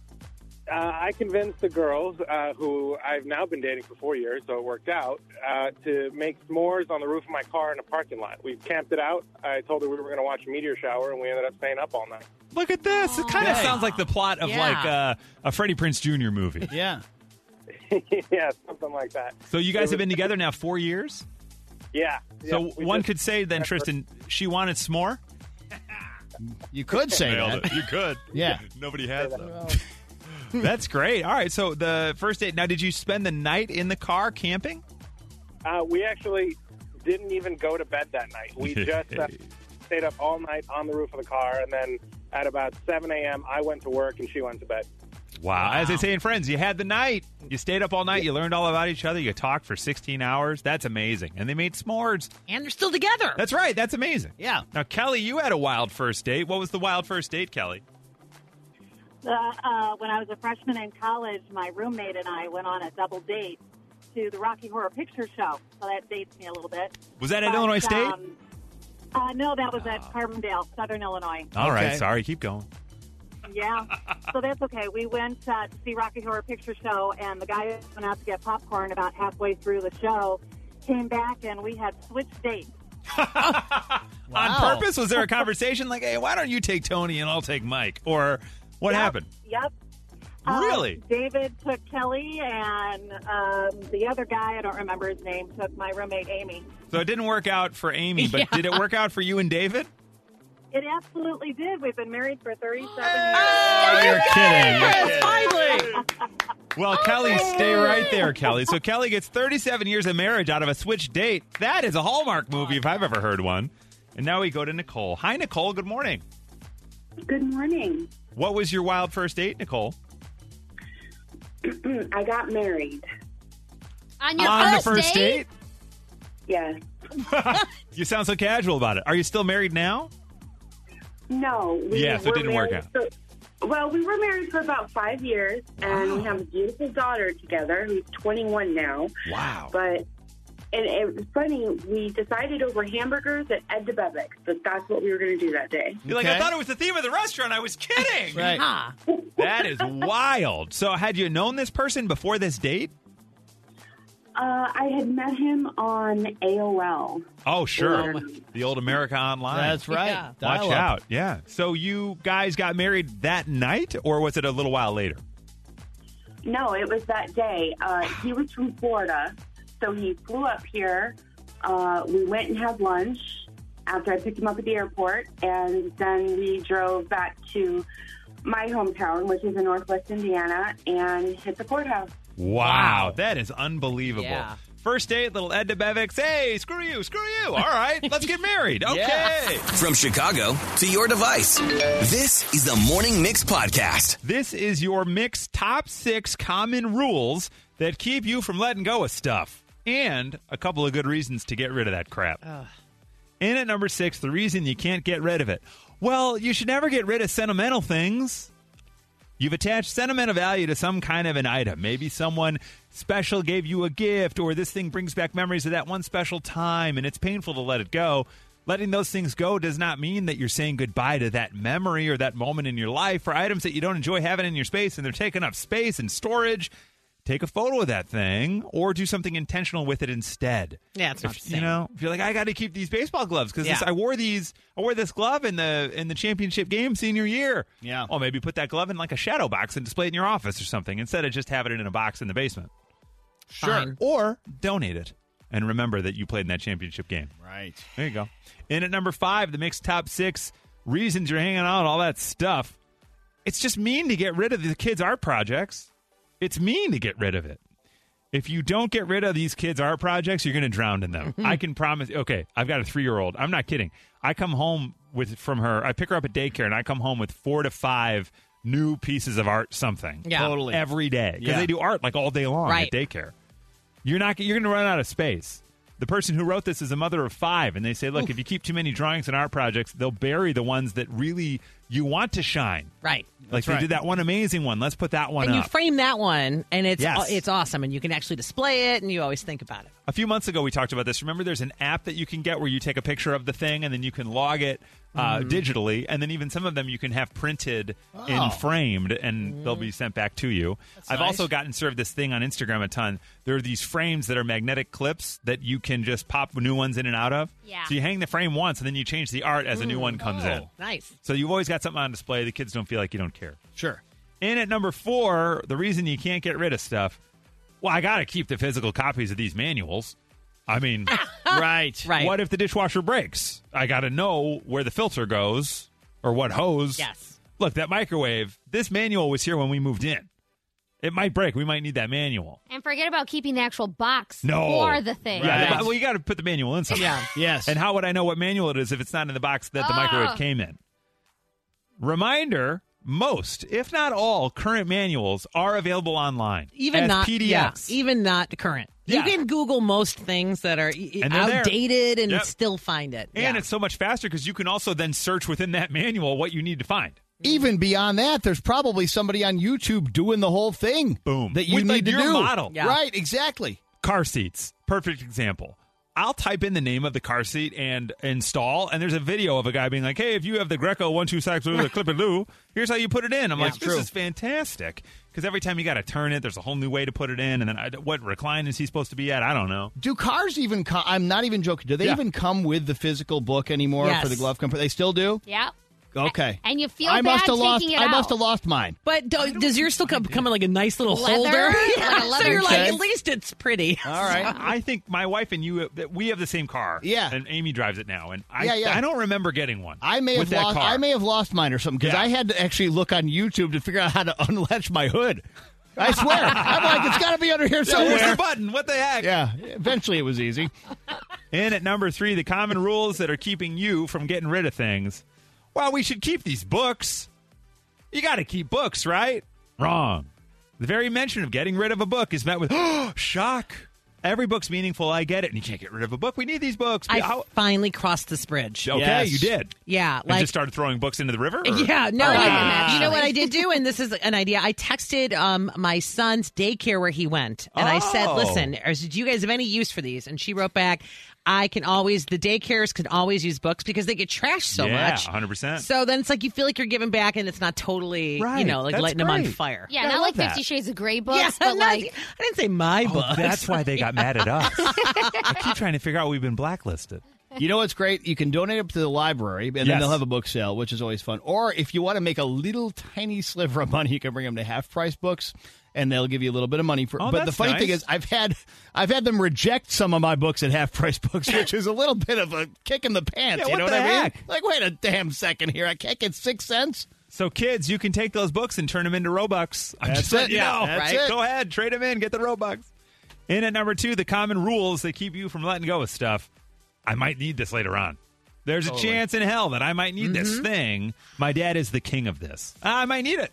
[SPEAKER 13] Uh, I convinced the girls, uh, who I've now been dating for four years, so it worked out, uh, to make s'mores on the roof of my car in a parking lot. We camped it out. I told her we were going to watch a meteor shower, and we ended up staying up all night.
[SPEAKER 1] Look at this. It kind of sounds like the plot of
[SPEAKER 2] Yeah.
[SPEAKER 1] like uh, a Freddie Prinze Jr. movie.
[SPEAKER 3] Yeah.
[SPEAKER 13] yeah, something like that.
[SPEAKER 1] So you guys have been together now four years.
[SPEAKER 13] Yeah.
[SPEAKER 1] So
[SPEAKER 13] yeah, we
[SPEAKER 1] one
[SPEAKER 13] just-
[SPEAKER 1] could say then, Tristan, she wanted s'more.
[SPEAKER 3] You could say
[SPEAKER 1] Nailed
[SPEAKER 3] that.
[SPEAKER 1] it. You could.
[SPEAKER 3] Yeah.
[SPEAKER 1] Nobody has that. That's great. All right. So the first date. Now, did you spend the night in the car camping?
[SPEAKER 13] Uh, we actually didn't even go to bed that night. We just uh, stayed up all night on the roof of the car, and then at about 7 a.m., I went to work and she went to bed.
[SPEAKER 1] Wow. As they say in Friends, you had the night. You stayed up all night. You learned all about each other. You talked for 16 hours. That's amazing. And they made s'mores.
[SPEAKER 2] And they're still together.
[SPEAKER 1] That's right. That's amazing.
[SPEAKER 3] Yeah.
[SPEAKER 1] Now, Kelly, you had a wild first date. What was the wild first date, Kelly?
[SPEAKER 14] Uh, uh, when I was a freshman in college, my roommate and I went on a double date to the Rocky Horror Picture Show. So that dates me a little bit.
[SPEAKER 1] Was that at
[SPEAKER 14] But,
[SPEAKER 1] Illinois State?
[SPEAKER 14] um, uh, no, that was at Carbondale, Southern Illinois.
[SPEAKER 1] All right.
[SPEAKER 3] Okay.
[SPEAKER 1] Sorry. Keep going.
[SPEAKER 14] Yeah. so that's okay. We went uh, to see Rocky Horror Picture Show, and the guy went out to get popcorn about halfway through the show. Came back, and we had switched dates.
[SPEAKER 1] On purpose? Was there a conversation like, hey, why don't you take Tony and I'll take Mike? Or what
[SPEAKER 14] Yep,
[SPEAKER 1] happened?
[SPEAKER 14] Yep. Um,
[SPEAKER 1] Really?
[SPEAKER 14] David took Kelly, and um, the other guy, I don't remember his name, took my roommate Amy.
[SPEAKER 1] So it didn't work out for Amy, but
[SPEAKER 14] Yeah.
[SPEAKER 1] did it work out for you and David?
[SPEAKER 14] It absolutely did. We've been married for 37 years.
[SPEAKER 1] Oh, you're kidding. You're kidding.
[SPEAKER 2] Finally.
[SPEAKER 1] Well, Kelly, stay right there, Kelly. So Kelly gets 37 years of marriage out of a switch date. That is a Hallmark movie if I've ever heard one. And now we go to Nicole. Hi, Nicole. Good morning.
[SPEAKER 15] Good morning.
[SPEAKER 1] What was your wild first date, Nicole?
[SPEAKER 15] I got married.
[SPEAKER 4] On your
[SPEAKER 1] On
[SPEAKER 4] first,
[SPEAKER 1] the first date?
[SPEAKER 15] Yes.
[SPEAKER 1] You sound so casual about it. Are you still married now?
[SPEAKER 15] No. We
[SPEAKER 1] Yeah, so it didn't work
[SPEAKER 15] out. For, well, we were married for about five years, and we have a beautiful daughter together who's 21 now.
[SPEAKER 1] Wow.
[SPEAKER 15] But and it was funny. We decided over hamburgers at Ed Debevic's that that's what we were going to do that day.
[SPEAKER 1] You're like, I thought it was the theme of the restaurant. I was kidding.
[SPEAKER 3] Right.
[SPEAKER 1] That is wild. So, had you known this person before this date?
[SPEAKER 15] Uh, I had met him on AOL.
[SPEAKER 1] Oh, sure.
[SPEAKER 15] Or-
[SPEAKER 1] The old America Online.
[SPEAKER 3] That's right.
[SPEAKER 2] Yeah.
[SPEAKER 1] Watch
[SPEAKER 3] Dial-up.
[SPEAKER 1] out. Yeah. So, you guys got married that night, or was it a little while later?
[SPEAKER 15] No, it was that day. Uh, he was from Florida, so he flew up here. Uh, we went and had lunch after I picked him up at the airport, and then we drove back to my hometown, which is in Northwest Indiana, and hit the courthouse.
[SPEAKER 1] Wow. That is unbelievable.
[SPEAKER 2] Yeah.
[SPEAKER 1] First date, little Ed Debevic's. Hey, screw you, screw you. All right, let's get married. Okay.
[SPEAKER 3] Yeah.
[SPEAKER 5] From Chicago to your device, this is the Morning Mix Podcast.
[SPEAKER 1] This is your mix top six common rules that keep you from letting go of stuff, and a couple of good reasons to get rid of that crap. In at number six, the reason you can't get rid of it. Well, you should never get rid of sentimental things. You've attached sentimental value to some kind of an item. Maybe someone special gave you a gift, or this thing brings back memories of that one special time, and it's painful to let it go. Letting those things go does not mean that you're saying goodbye to that memory or that moment in your life for items that you don't enjoy having in your space and they're taking up space and storage. Take a photo of that thing or do something intentional with it instead.
[SPEAKER 2] Yeah, it's not
[SPEAKER 1] If-
[SPEAKER 2] the same.
[SPEAKER 1] You know, if you're like, I got to keep these baseball gloves because
[SPEAKER 2] Yeah.
[SPEAKER 1] I wore these, I wore this glove in the in the championship game senior year.
[SPEAKER 3] Yeah.
[SPEAKER 1] Oh, maybe put that glove in like a shadow box and display it in your office or something instead of just having it in a box in the basement.
[SPEAKER 2] Fine.
[SPEAKER 1] Or donate it and remember that you played in that championship game.
[SPEAKER 3] Right.
[SPEAKER 1] There you go. In at number five, the mixed top six reasons you're hanging out, all that stuff. It's just mean to get rid of the kids' art projects. It's mean to get rid of it. If you don't get rid of these kids' art projects, you're going to drown in them. Mm-hmm. I can promise. Okay, I've got a three year old. I'm not kidding. I come home with from her. I pick her up at daycare, and I come home with four to five new pieces of art, something.
[SPEAKER 2] Yeah.
[SPEAKER 3] Totally.
[SPEAKER 1] every day because
[SPEAKER 3] Yeah.
[SPEAKER 1] they do art like all day long
[SPEAKER 2] Right.
[SPEAKER 1] at daycare. You're not. You're going to run out of space. The person who wrote this is a mother of five, and they say, "Look, if you keep too many drawings and art projects, they'll bury the ones that really you want to shine."
[SPEAKER 2] Right.
[SPEAKER 1] Like they
[SPEAKER 3] right.
[SPEAKER 1] did that one amazing one. Let's put that one
[SPEAKER 2] And you frame that one, and it's
[SPEAKER 1] Yes.
[SPEAKER 2] it's awesome, and you can actually display it, and you always think about it.
[SPEAKER 1] A few months ago, we talked about this. Remember, there's an app that you can get where you take a picture of the thing and then you can log it uh,
[SPEAKER 2] Mm-hmm.
[SPEAKER 1] digitally, and then even some of them you can have printed and framed, and they'll be sent back to you. I've
[SPEAKER 3] nice.
[SPEAKER 1] also gotten served this thing on Instagram a ton. There are these frames that are magnetic clips that you can just pop new ones in and out of.
[SPEAKER 4] Yeah.
[SPEAKER 1] So you hang the frame once, and then you change the art as a new one comes in.
[SPEAKER 2] Nice.
[SPEAKER 1] So you've always got something on display. The kids don't feel like you don't care.
[SPEAKER 3] Sure.
[SPEAKER 1] In at number four, the reason you can't get rid of stuff. Well, I got to keep the physical copies of these manuals. I mean,
[SPEAKER 3] Right.
[SPEAKER 2] Right.
[SPEAKER 1] what if the dishwasher breaks? I got to know where the filter goes or what hose.
[SPEAKER 2] Yes.
[SPEAKER 1] Look, that microwave, this manual was here when we moved in. It might break. We might need that manual.
[SPEAKER 4] And forget about keeping the actual box
[SPEAKER 1] No.
[SPEAKER 4] for the thing.
[SPEAKER 1] Yeah,
[SPEAKER 3] Right.
[SPEAKER 1] the- well, you got to put the manual in somewhere.
[SPEAKER 2] Yeah.
[SPEAKER 3] Yes.
[SPEAKER 1] And how would I know what manual it is if it's not in the box that the
[SPEAKER 4] Ah.
[SPEAKER 1] microwave came in? Reminder most, if not all, current manuals are available online.
[SPEAKER 2] Even
[SPEAKER 1] as
[SPEAKER 2] not
[SPEAKER 1] PDFs.
[SPEAKER 2] yeah, even not current.
[SPEAKER 1] Yeah.
[SPEAKER 2] You can Google most things that are
[SPEAKER 1] And they're there.
[SPEAKER 2] outdated and
[SPEAKER 1] Yep.
[SPEAKER 2] still find it.
[SPEAKER 1] and
[SPEAKER 2] Yeah.
[SPEAKER 1] it's so much faster because you can also then search within that manual what you need to find.
[SPEAKER 3] Even beyond that, there's probably somebody on YouTube doing the whole thing.
[SPEAKER 1] Boom.
[SPEAKER 3] That you
[SPEAKER 1] With,
[SPEAKER 3] need
[SPEAKER 1] like,
[SPEAKER 3] to
[SPEAKER 1] your
[SPEAKER 3] do.
[SPEAKER 1] model.
[SPEAKER 2] Yeah.
[SPEAKER 3] Right, exactly.
[SPEAKER 1] Car seats, perfect example. I'll type in the name of the car seat and install, and there's a video of a guy being like, "Hey, if you have the Graco one two six with a clip and loo, here's how you put it in." I'm
[SPEAKER 3] Yeah,
[SPEAKER 1] like,
[SPEAKER 3] it's
[SPEAKER 1] "This
[SPEAKER 3] true.
[SPEAKER 1] is fantastic." Because every time you got to turn it, there's a whole new way to put it in, and then I, what recline is he supposed to be at? I don't know.
[SPEAKER 3] Do cars even come? I'm not even joking. Do they
[SPEAKER 1] Yeah.
[SPEAKER 3] even come with the physical book anymore
[SPEAKER 2] Yes.
[SPEAKER 3] for the glove comfort? They still do.
[SPEAKER 4] Yeah.
[SPEAKER 3] Okay.
[SPEAKER 4] And you feel
[SPEAKER 3] I
[SPEAKER 4] bad
[SPEAKER 3] must have lost.
[SPEAKER 4] taking it
[SPEAKER 3] I
[SPEAKER 4] out.
[SPEAKER 3] must have lost mine.
[SPEAKER 2] But do, does yours still come, come in like a nice little
[SPEAKER 4] Leather?
[SPEAKER 2] holder?
[SPEAKER 4] Like a
[SPEAKER 2] Yeah, so
[SPEAKER 4] leather
[SPEAKER 2] you're like, at least it's pretty.
[SPEAKER 3] All right.
[SPEAKER 1] I think my wife and you, we have the same car.
[SPEAKER 3] Yeah.
[SPEAKER 1] and Amy drives it now, and I,
[SPEAKER 3] Yeah, yeah.
[SPEAKER 1] I don't remember getting one.
[SPEAKER 3] I may have lost. I may have lost mine or something because
[SPEAKER 1] Yeah.
[SPEAKER 3] I had to actually look on YouTube to figure out how to unlatch my hood. I swear. I'm like, it's got to be under here
[SPEAKER 1] Yeah,
[SPEAKER 3] somewhere.
[SPEAKER 1] where's the button? What the heck?
[SPEAKER 3] Yeah. Eventually, it was easy.
[SPEAKER 1] And at number three, the common rules that are keeping you from getting rid of things. Well, we should keep these books. You got to keep books, right? Wrong. The very mention of getting rid of a book is met with shock. Every book's meaningful. I get it. And you can't get rid of a book. We need these books.
[SPEAKER 2] I
[SPEAKER 1] How-
[SPEAKER 2] finally crossed this bridge.
[SPEAKER 1] okay,
[SPEAKER 3] Yes.
[SPEAKER 1] you did.
[SPEAKER 2] Yeah,
[SPEAKER 1] and just started throwing books into the river? or-
[SPEAKER 2] Yeah, no.
[SPEAKER 1] Oh,
[SPEAKER 2] I-
[SPEAKER 1] wow.
[SPEAKER 2] you know what I did do, and this is an idea. I texted um, my son's daycare where he went, and I said,
[SPEAKER 1] Oh.
[SPEAKER 2] "Listen, is- do you guys have any use for these?" And she wrote back, "I can always the daycares can always use books because they get trashed so
[SPEAKER 1] yeah,
[SPEAKER 2] much."
[SPEAKER 1] 100%.
[SPEAKER 2] So then it's like you feel like you're giving back, and it's not totally, you know, like
[SPEAKER 1] That's
[SPEAKER 2] lighting them on fire.
[SPEAKER 4] Yeah,
[SPEAKER 1] Yeah,
[SPEAKER 4] not
[SPEAKER 1] love
[SPEAKER 4] like Fifty. Shades of Grey books,
[SPEAKER 2] Yeah,
[SPEAKER 4] but
[SPEAKER 2] not-
[SPEAKER 4] like
[SPEAKER 2] I didn't say my
[SPEAKER 1] Oh,
[SPEAKER 2] book.
[SPEAKER 1] that's why they got mad at us. I keep trying to figure out we've been blacklisted.
[SPEAKER 3] You know what's great? You can donate up to the library, and then they'll have a book sale, which is always fun. Or if you want to make a little tiny sliver of money, you can bring them to half price books, and they'll give you a little bit of money for.
[SPEAKER 1] Oh,
[SPEAKER 3] but the funny thing is, I've had I've had them reject some of my books at half price books, which is a little bit of a kick in the pants.
[SPEAKER 1] Yeah,
[SPEAKER 3] you know what I mean? Like, wait a damn second here, I can't get six cents.
[SPEAKER 1] So, kids, you can take those books and turn them into Robux. I'm
[SPEAKER 3] That's
[SPEAKER 1] just letting
[SPEAKER 3] it.
[SPEAKER 1] you
[SPEAKER 3] Yeah,
[SPEAKER 1] know.
[SPEAKER 3] that's
[SPEAKER 1] right?
[SPEAKER 3] it.
[SPEAKER 1] Go ahead, trade them in, get the Robux. In at number two, the common rules that keep you from letting go of stuff. I might need this later on. There's a chance in hell that I might need this
[SPEAKER 2] Mm-hmm.
[SPEAKER 1] thing. My dad is the king of this. I might need it.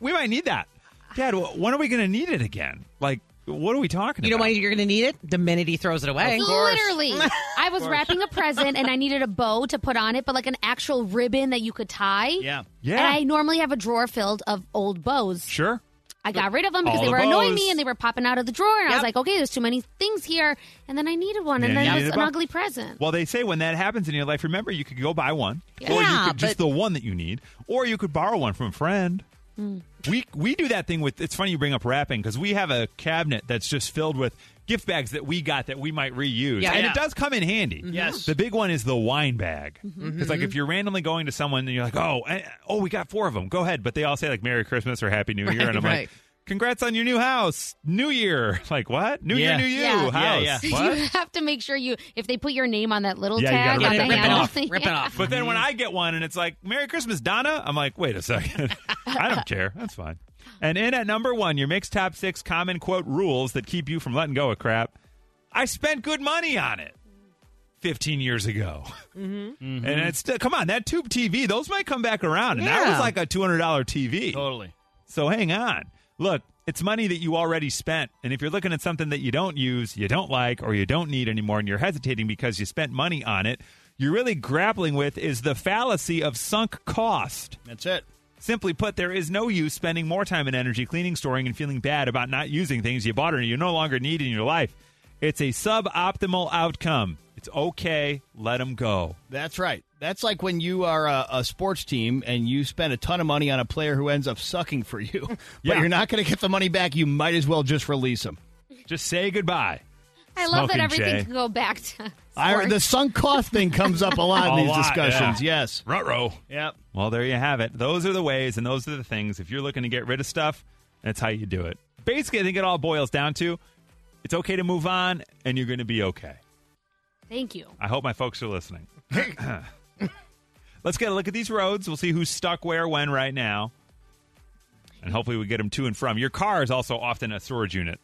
[SPEAKER 1] We might need that. Dad, when are we going to need it again? Like, what are we talking about?
[SPEAKER 2] You know
[SPEAKER 1] about?
[SPEAKER 2] why you're going to need it? The minute he throws it away.
[SPEAKER 4] Literally, I was wrapping a present and I needed a bow to put on it, but like an actual ribbon that you could tie.
[SPEAKER 3] Yeah.
[SPEAKER 1] Yeah.
[SPEAKER 4] And I normally have a drawer filled of old bows.
[SPEAKER 1] Sure.
[SPEAKER 4] I got rid of them because
[SPEAKER 1] All
[SPEAKER 4] they
[SPEAKER 1] the
[SPEAKER 4] were annoying
[SPEAKER 1] bows.
[SPEAKER 4] me and they were popping out of the drawer. And I was like, okay, there's too many things here. And then I needed one, and
[SPEAKER 1] Yeah,
[SPEAKER 4] then it was an
[SPEAKER 1] bow.
[SPEAKER 4] ugly present.
[SPEAKER 1] Well, they say when that happens in your life, remember you could go buy one, or you
[SPEAKER 2] Yeah,
[SPEAKER 1] could just
[SPEAKER 2] but-
[SPEAKER 1] the one that you need, or you could borrow one from a friend.
[SPEAKER 4] Hmm.
[SPEAKER 1] We we do that thing with. It's funny you bring up wrapping because we have a cabinet that's just filled with gift bags that we got that we might reuse,
[SPEAKER 2] Yeah.
[SPEAKER 1] and
[SPEAKER 3] Yeah.
[SPEAKER 1] it does come in handy.
[SPEAKER 3] Yes.
[SPEAKER 1] The big one is the wine bag. It's
[SPEAKER 2] Mm-hmm.
[SPEAKER 1] like if you're randomly going to someone and you're like, oh, eh, oh, we got four of them. Go ahead, but they all say like Merry Christmas or Happy New Year,
[SPEAKER 2] Right,
[SPEAKER 1] and I'm
[SPEAKER 2] right.
[SPEAKER 1] like. Congrats on your new house, New Year. Like what? New
[SPEAKER 3] Yeah.
[SPEAKER 1] Year, New You
[SPEAKER 4] Yeah.
[SPEAKER 1] house.
[SPEAKER 3] Yeah, yeah.
[SPEAKER 1] What?
[SPEAKER 4] You have to make sure you, if they put your name on that little
[SPEAKER 1] Yeah, you
[SPEAKER 4] tag
[SPEAKER 1] gotta
[SPEAKER 4] on
[SPEAKER 1] rip
[SPEAKER 4] the
[SPEAKER 1] it- rip it off.
[SPEAKER 2] Rip it off.
[SPEAKER 1] But then when I get one and it's like, Merry Christmas, Donna, I'm like, wait a second. I don't care. That's fine. And in at number one, your mixed top six common quote rules that keep you from letting go of crap. I spent good money on it 15 years ago.
[SPEAKER 2] Mm-hmm.
[SPEAKER 1] And it's still, come on, that tube TV, those might come back around. And that was like a $200 TV.
[SPEAKER 3] Totally.
[SPEAKER 1] So hang on. Look, it's money that you already spent. And if you're looking at something that you don't use, you don't like, or you don't need anymore, and you're hesitating because you spent money on it, you're really grappling with is the fallacy of sunk cost.
[SPEAKER 3] That's it.
[SPEAKER 1] Simply put, there is no use spending more time and energy cleaning, storing, and feeling bad about not using things you bought or you no longer need in your life. It's a suboptimal outcome. It's okay. Let them go.
[SPEAKER 3] That's right. That's like when you are a, a sports team and you spend a ton of money on a player who ends up sucking for you, but
[SPEAKER 1] Yeah.
[SPEAKER 3] you're not going to get the money back. You might as well just release him.
[SPEAKER 1] Just say goodbye.
[SPEAKER 4] I love that everything
[SPEAKER 1] Jay.
[SPEAKER 4] can go back to
[SPEAKER 3] I, the sunk cost thing comes up a lot in
[SPEAKER 1] A
[SPEAKER 3] these
[SPEAKER 1] lot,
[SPEAKER 3] discussions.
[SPEAKER 1] yeah.
[SPEAKER 3] Yes.
[SPEAKER 1] Ruh-roh.
[SPEAKER 3] Yep.
[SPEAKER 1] Well, there you have it. Those are the ways and those are the things. If you're looking to get rid of stuff, that's how you do it. Basically, I think it all boils down to it's okay to move on and you're going to be okay.
[SPEAKER 4] Thank you.
[SPEAKER 1] I hope my folks are listening. Let's get a look at these roads. We'll see who's stuck where, when, right now. And hopefully we get them to and from. Your car is also often a storage unit.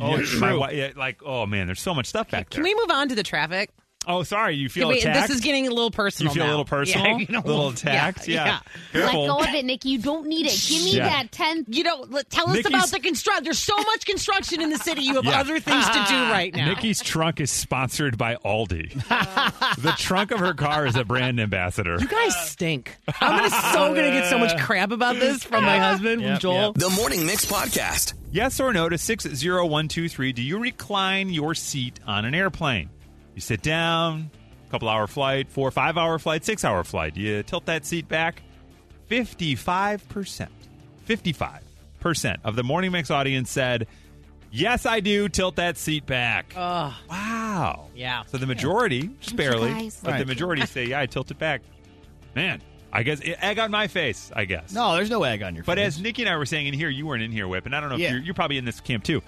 [SPEAKER 3] Oh,
[SPEAKER 1] You-
[SPEAKER 3] true.
[SPEAKER 1] my yeah, like, oh man, there's so much stuff back there.
[SPEAKER 2] Can we move on to the traffic?
[SPEAKER 1] Oh, sorry, you feel
[SPEAKER 2] Wait,
[SPEAKER 1] attacked.
[SPEAKER 2] this is getting a little personal.
[SPEAKER 1] you feel a little personal,
[SPEAKER 2] Yeah, you know,
[SPEAKER 1] a little attacked. Yeah,
[SPEAKER 2] yeah.
[SPEAKER 1] Careful.
[SPEAKER 4] Let go of it, Nikki. You don't need it. Give me
[SPEAKER 1] Yeah.
[SPEAKER 4] that 10.
[SPEAKER 2] You know, let- tell us
[SPEAKER 1] Nikki's-
[SPEAKER 2] about the construction. There's so much construction in the city. You have
[SPEAKER 1] Yeah.
[SPEAKER 2] other things to do right now.
[SPEAKER 1] Nikki's trunk is sponsored by Aldi. the trunk of her car is a brand ambassador.
[SPEAKER 2] You guys stink. I'm gonna, so going to get so much crap about this from my husband, from
[SPEAKER 3] Yep,
[SPEAKER 2] Joel.
[SPEAKER 5] The Morning Mix Podcast.
[SPEAKER 1] Yes or no to 60123. Do you recline your seat on an airplane? You sit down, couple hour flight, four, five hour flight, six hour flight. You tilt that seat back. 55%. 55% of the Morning Mix audience said, Yes, I do. Tilt that seat back.
[SPEAKER 2] Oh,
[SPEAKER 1] wow.
[SPEAKER 2] Yeah.
[SPEAKER 1] So the majority, just barely,
[SPEAKER 4] guys.
[SPEAKER 1] but the
[SPEAKER 3] Right.
[SPEAKER 1] majority say, yeah, I tilt it back. Man, I guess egg on my face, I guess.
[SPEAKER 3] No, there's no egg on your face.
[SPEAKER 1] But
[SPEAKER 3] face.
[SPEAKER 1] as Nikki and I were saying in here, you weren't in here, Whip, and I don't know if
[SPEAKER 3] Yeah.
[SPEAKER 1] you're, you're probably in this camp too.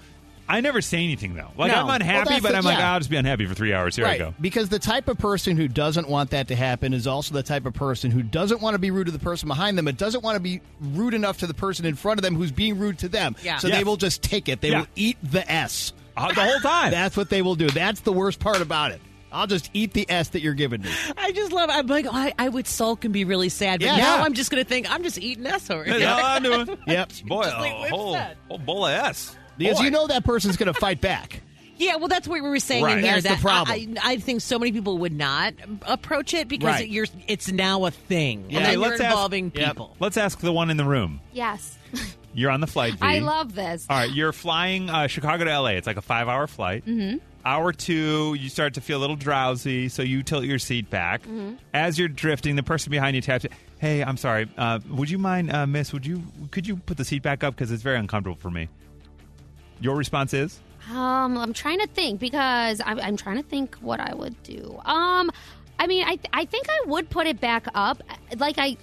[SPEAKER 1] I never say anything though. Like
[SPEAKER 3] No.
[SPEAKER 1] I'm
[SPEAKER 3] Well,
[SPEAKER 1] unhappy,
[SPEAKER 3] that's
[SPEAKER 1] but
[SPEAKER 3] the-
[SPEAKER 1] I'm like,
[SPEAKER 3] yeah.
[SPEAKER 1] I'll just be unhappy for three hours. Here
[SPEAKER 3] right.
[SPEAKER 1] I go.
[SPEAKER 3] Because the type of person who doesn't want that to happen is also the type of person who doesn't want to be rude to the person behind them, but doesn't want to be rude enough to the person in front of them who's being rude to them.
[SPEAKER 2] Yeah.
[SPEAKER 3] So
[SPEAKER 1] Yes.
[SPEAKER 3] they will just take it. They
[SPEAKER 1] Yeah.
[SPEAKER 3] will eat the S.
[SPEAKER 1] Uh, the whole time.
[SPEAKER 3] That's what they will do. That's the worst part about it. I'll just eat the S that you're giving me.
[SPEAKER 2] I just love. I'm like, oh, I, I would sulk and be really sad, but
[SPEAKER 3] Yeah.
[SPEAKER 2] now
[SPEAKER 3] Yeah.
[SPEAKER 2] I'm just gonna think I'm just eating S over
[SPEAKER 1] That's
[SPEAKER 2] here.
[SPEAKER 1] all I'm doing.
[SPEAKER 3] Yep.
[SPEAKER 1] Boy,
[SPEAKER 2] Just like
[SPEAKER 1] a
[SPEAKER 2] Whip
[SPEAKER 1] whole,
[SPEAKER 2] said.
[SPEAKER 1] whole bowl of S.
[SPEAKER 3] Because
[SPEAKER 1] Boy.
[SPEAKER 3] you know that person's going to fight back.
[SPEAKER 2] Yeah, well, that's what we were saying
[SPEAKER 3] Right.
[SPEAKER 2] in here.
[SPEAKER 3] That's the problem.
[SPEAKER 2] I, I think so many people would not approach it because
[SPEAKER 3] Right.
[SPEAKER 2] you're. It's now a thing,
[SPEAKER 3] Yeah.
[SPEAKER 2] and then
[SPEAKER 1] Okay,
[SPEAKER 2] you're
[SPEAKER 1] let's ask-
[SPEAKER 2] involving
[SPEAKER 3] Yep.
[SPEAKER 2] people.
[SPEAKER 1] Let's ask the one in the room.
[SPEAKER 4] Yes.
[SPEAKER 1] You're on the flight. V.
[SPEAKER 4] I love this.
[SPEAKER 1] All right, you're flying uh, Chicago to LA. It's like a five hour flight. Mm-hmm. Hour two, you start to feel a little drowsy, so you tilt your seat back.
[SPEAKER 4] Mm-hmm.
[SPEAKER 1] As you're drifting, the person behind you taps. you, Hey, I'm sorry. Uh, would you mind, uh, Miss? Would you could you put the seat back up because it's very uncomfortable for me? Your response is
[SPEAKER 4] Um, I'm trying to think because I'm, I'm trying to think what I would do. Um, I mean, I I think I would put it back up. Like I,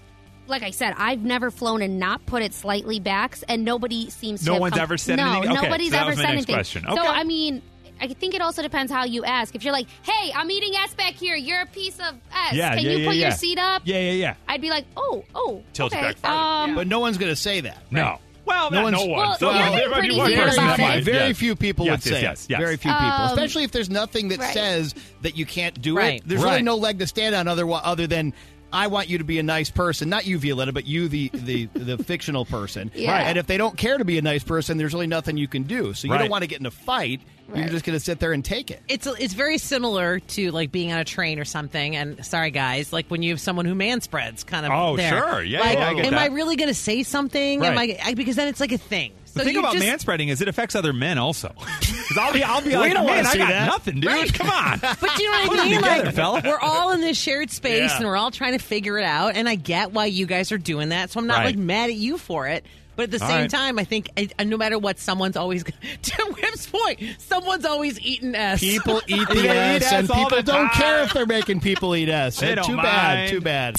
[SPEAKER 4] like I said, I've never flown and not put it slightly back, and nobody seems to.
[SPEAKER 1] No
[SPEAKER 4] have
[SPEAKER 1] one's
[SPEAKER 4] come-
[SPEAKER 1] ever said
[SPEAKER 4] no,
[SPEAKER 1] anything? Okay,
[SPEAKER 4] nobody's
[SPEAKER 1] so
[SPEAKER 4] ever
[SPEAKER 1] was
[SPEAKER 4] said anything.
[SPEAKER 1] question.
[SPEAKER 4] So I mean. I think it also depends how you ask. If you're like, "Hey, I'm eating S back here. You're a piece of S.
[SPEAKER 1] yeah,
[SPEAKER 4] Can
[SPEAKER 1] yeah,
[SPEAKER 4] you
[SPEAKER 1] yeah,
[SPEAKER 4] put
[SPEAKER 1] yeah.
[SPEAKER 4] your seat up?"
[SPEAKER 1] Yeah, yeah, yeah.
[SPEAKER 4] I'd be like, "Oh, oh,
[SPEAKER 1] Tilt
[SPEAKER 4] okay."
[SPEAKER 1] back farther.
[SPEAKER 4] Um,
[SPEAKER 3] But no one's going to say that.
[SPEAKER 1] No. Well,
[SPEAKER 3] No
[SPEAKER 1] not no
[SPEAKER 3] one's-
[SPEAKER 1] one.
[SPEAKER 4] Well,
[SPEAKER 1] So
[SPEAKER 4] yeah,
[SPEAKER 1] there
[SPEAKER 4] they're
[SPEAKER 1] might be
[SPEAKER 4] pretty
[SPEAKER 1] one person that might.
[SPEAKER 3] Very
[SPEAKER 1] yes.
[SPEAKER 3] few people
[SPEAKER 1] Yes,
[SPEAKER 3] would
[SPEAKER 1] yes,
[SPEAKER 3] say
[SPEAKER 1] yes,
[SPEAKER 3] it.
[SPEAKER 1] yes.
[SPEAKER 3] Very few people,
[SPEAKER 4] Um,
[SPEAKER 3] especially if there's nothing that
[SPEAKER 4] right.
[SPEAKER 3] says that you can't do
[SPEAKER 2] Right.
[SPEAKER 3] it. There's
[SPEAKER 1] Right.
[SPEAKER 3] really no leg to stand on other other than I want you to be a nice person, not you, Violetta, but you, the the the fictional person.
[SPEAKER 4] Yeah. Right.
[SPEAKER 3] And if they don't care to be a nice person, there's really nothing you can do. So you
[SPEAKER 1] Right.
[SPEAKER 3] don't want to get in a fight. You're just going to sit there and take it.
[SPEAKER 2] It's it's very similar to like being on a train or something. And sorry, guys, like when you have someone who man spreads, kind of.
[SPEAKER 1] Oh,
[SPEAKER 2] there.
[SPEAKER 1] sure. Yeah,
[SPEAKER 2] Like,
[SPEAKER 1] yeah, I get
[SPEAKER 2] am
[SPEAKER 1] that.
[SPEAKER 2] I really going to say something? Am I, I because then it's like a thing.
[SPEAKER 1] The
[SPEAKER 2] So
[SPEAKER 1] thing about
[SPEAKER 2] just,
[SPEAKER 1] man spreading is it affects other men also. 'Cause I'll be, I'll be
[SPEAKER 3] We
[SPEAKER 1] like,
[SPEAKER 3] don't wanna
[SPEAKER 1] man, I got
[SPEAKER 3] that."
[SPEAKER 1] nothing, dude. Come on.
[SPEAKER 2] But you know
[SPEAKER 1] Put
[SPEAKER 2] what I
[SPEAKER 1] 'em
[SPEAKER 2] mean?
[SPEAKER 1] together,
[SPEAKER 2] like,
[SPEAKER 1] fella.
[SPEAKER 2] we're all in this shared space
[SPEAKER 1] Yeah.
[SPEAKER 2] and we're all trying to figure it out. And I get why you guys are doing that. So I'm not
[SPEAKER 1] Right.
[SPEAKER 2] like mad at you for it. But at the
[SPEAKER 1] All
[SPEAKER 2] same
[SPEAKER 1] right.
[SPEAKER 2] time, I think uh, no matter what, someone's always, to Whip's point, someone's always eating S.
[SPEAKER 3] People eat
[SPEAKER 1] Yeah,
[SPEAKER 3] the
[SPEAKER 1] eat
[SPEAKER 3] S,
[SPEAKER 1] S
[SPEAKER 3] and
[SPEAKER 1] all
[SPEAKER 3] people don't care if they're making people eat S.
[SPEAKER 1] They don't
[SPEAKER 3] too bad. Too bad.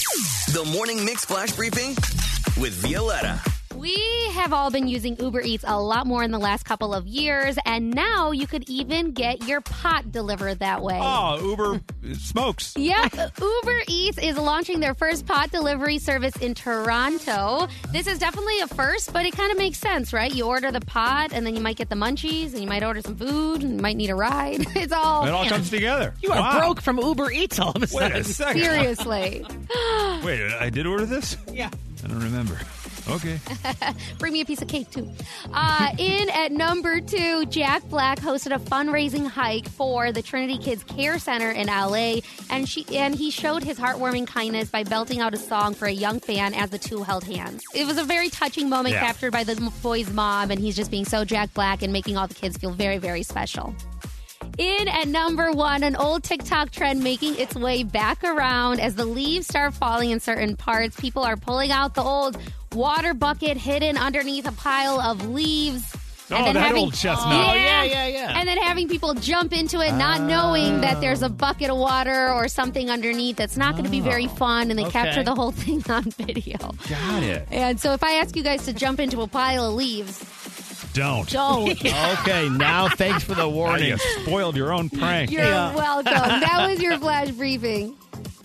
[SPEAKER 5] The Morning Mix Flash Briefing with Violetta.
[SPEAKER 4] We have all been using Uber Eats a lot more in the last couple of years, and now you could even get your pot delivered that way.
[SPEAKER 1] Oh, Uber smokes.
[SPEAKER 4] Yep, Uber Eats is launching their first pot delivery service in Toronto. This is definitely a first, but it kind of makes sense, right? You order the pot, and then you might get the munchies, and you might order some food, and you might need a ride. It's all
[SPEAKER 1] It all comes together.
[SPEAKER 2] You are
[SPEAKER 1] Wow.
[SPEAKER 2] broke from Uber Eats all of a
[SPEAKER 1] Wait a second.
[SPEAKER 4] seriously.
[SPEAKER 1] Wait, I did order this?
[SPEAKER 2] Yeah.
[SPEAKER 1] I don't remember. Okay.
[SPEAKER 4] Bring me a piece of cake too. Uh, in at number two, Jack Black hosted a fundraising hike for the Trinity Kids Care Center in LA, and she and he showed his heartwarming kindness by belting out a song for a young fan as the two held hands. It was a very touching moment
[SPEAKER 1] Yeah.
[SPEAKER 4] captured by the boy's mom, and he's just being so Jack Black and making all the kids feel very, very special. In at number one, an old TikTok trend making its way back around as the leaves start falling in certain parts. People are pulling out the old water bucket hidden underneath a pile of leaves.
[SPEAKER 1] Oh, that old chestnut.
[SPEAKER 4] Oh, yeah.
[SPEAKER 1] Oh,
[SPEAKER 3] yeah, yeah, yeah.
[SPEAKER 4] And then having people jump into it, not ah. knowing that there's a bucket of water or something underneath that's not going to be very ah. fun, and they
[SPEAKER 3] Okay.
[SPEAKER 4] capture the whole thing on video.
[SPEAKER 1] Got it.
[SPEAKER 4] And so, if I ask you guys to jump into a pile of leaves,
[SPEAKER 1] Don't.
[SPEAKER 4] don't.
[SPEAKER 3] Okay, now thanks for the
[SPEAKER 1] Now
[SPEAKER 3] warning.
[SPEAKER 1] you spoiled your own prank.
[SPEAKER 4] You're welcome. That was your flash briefing.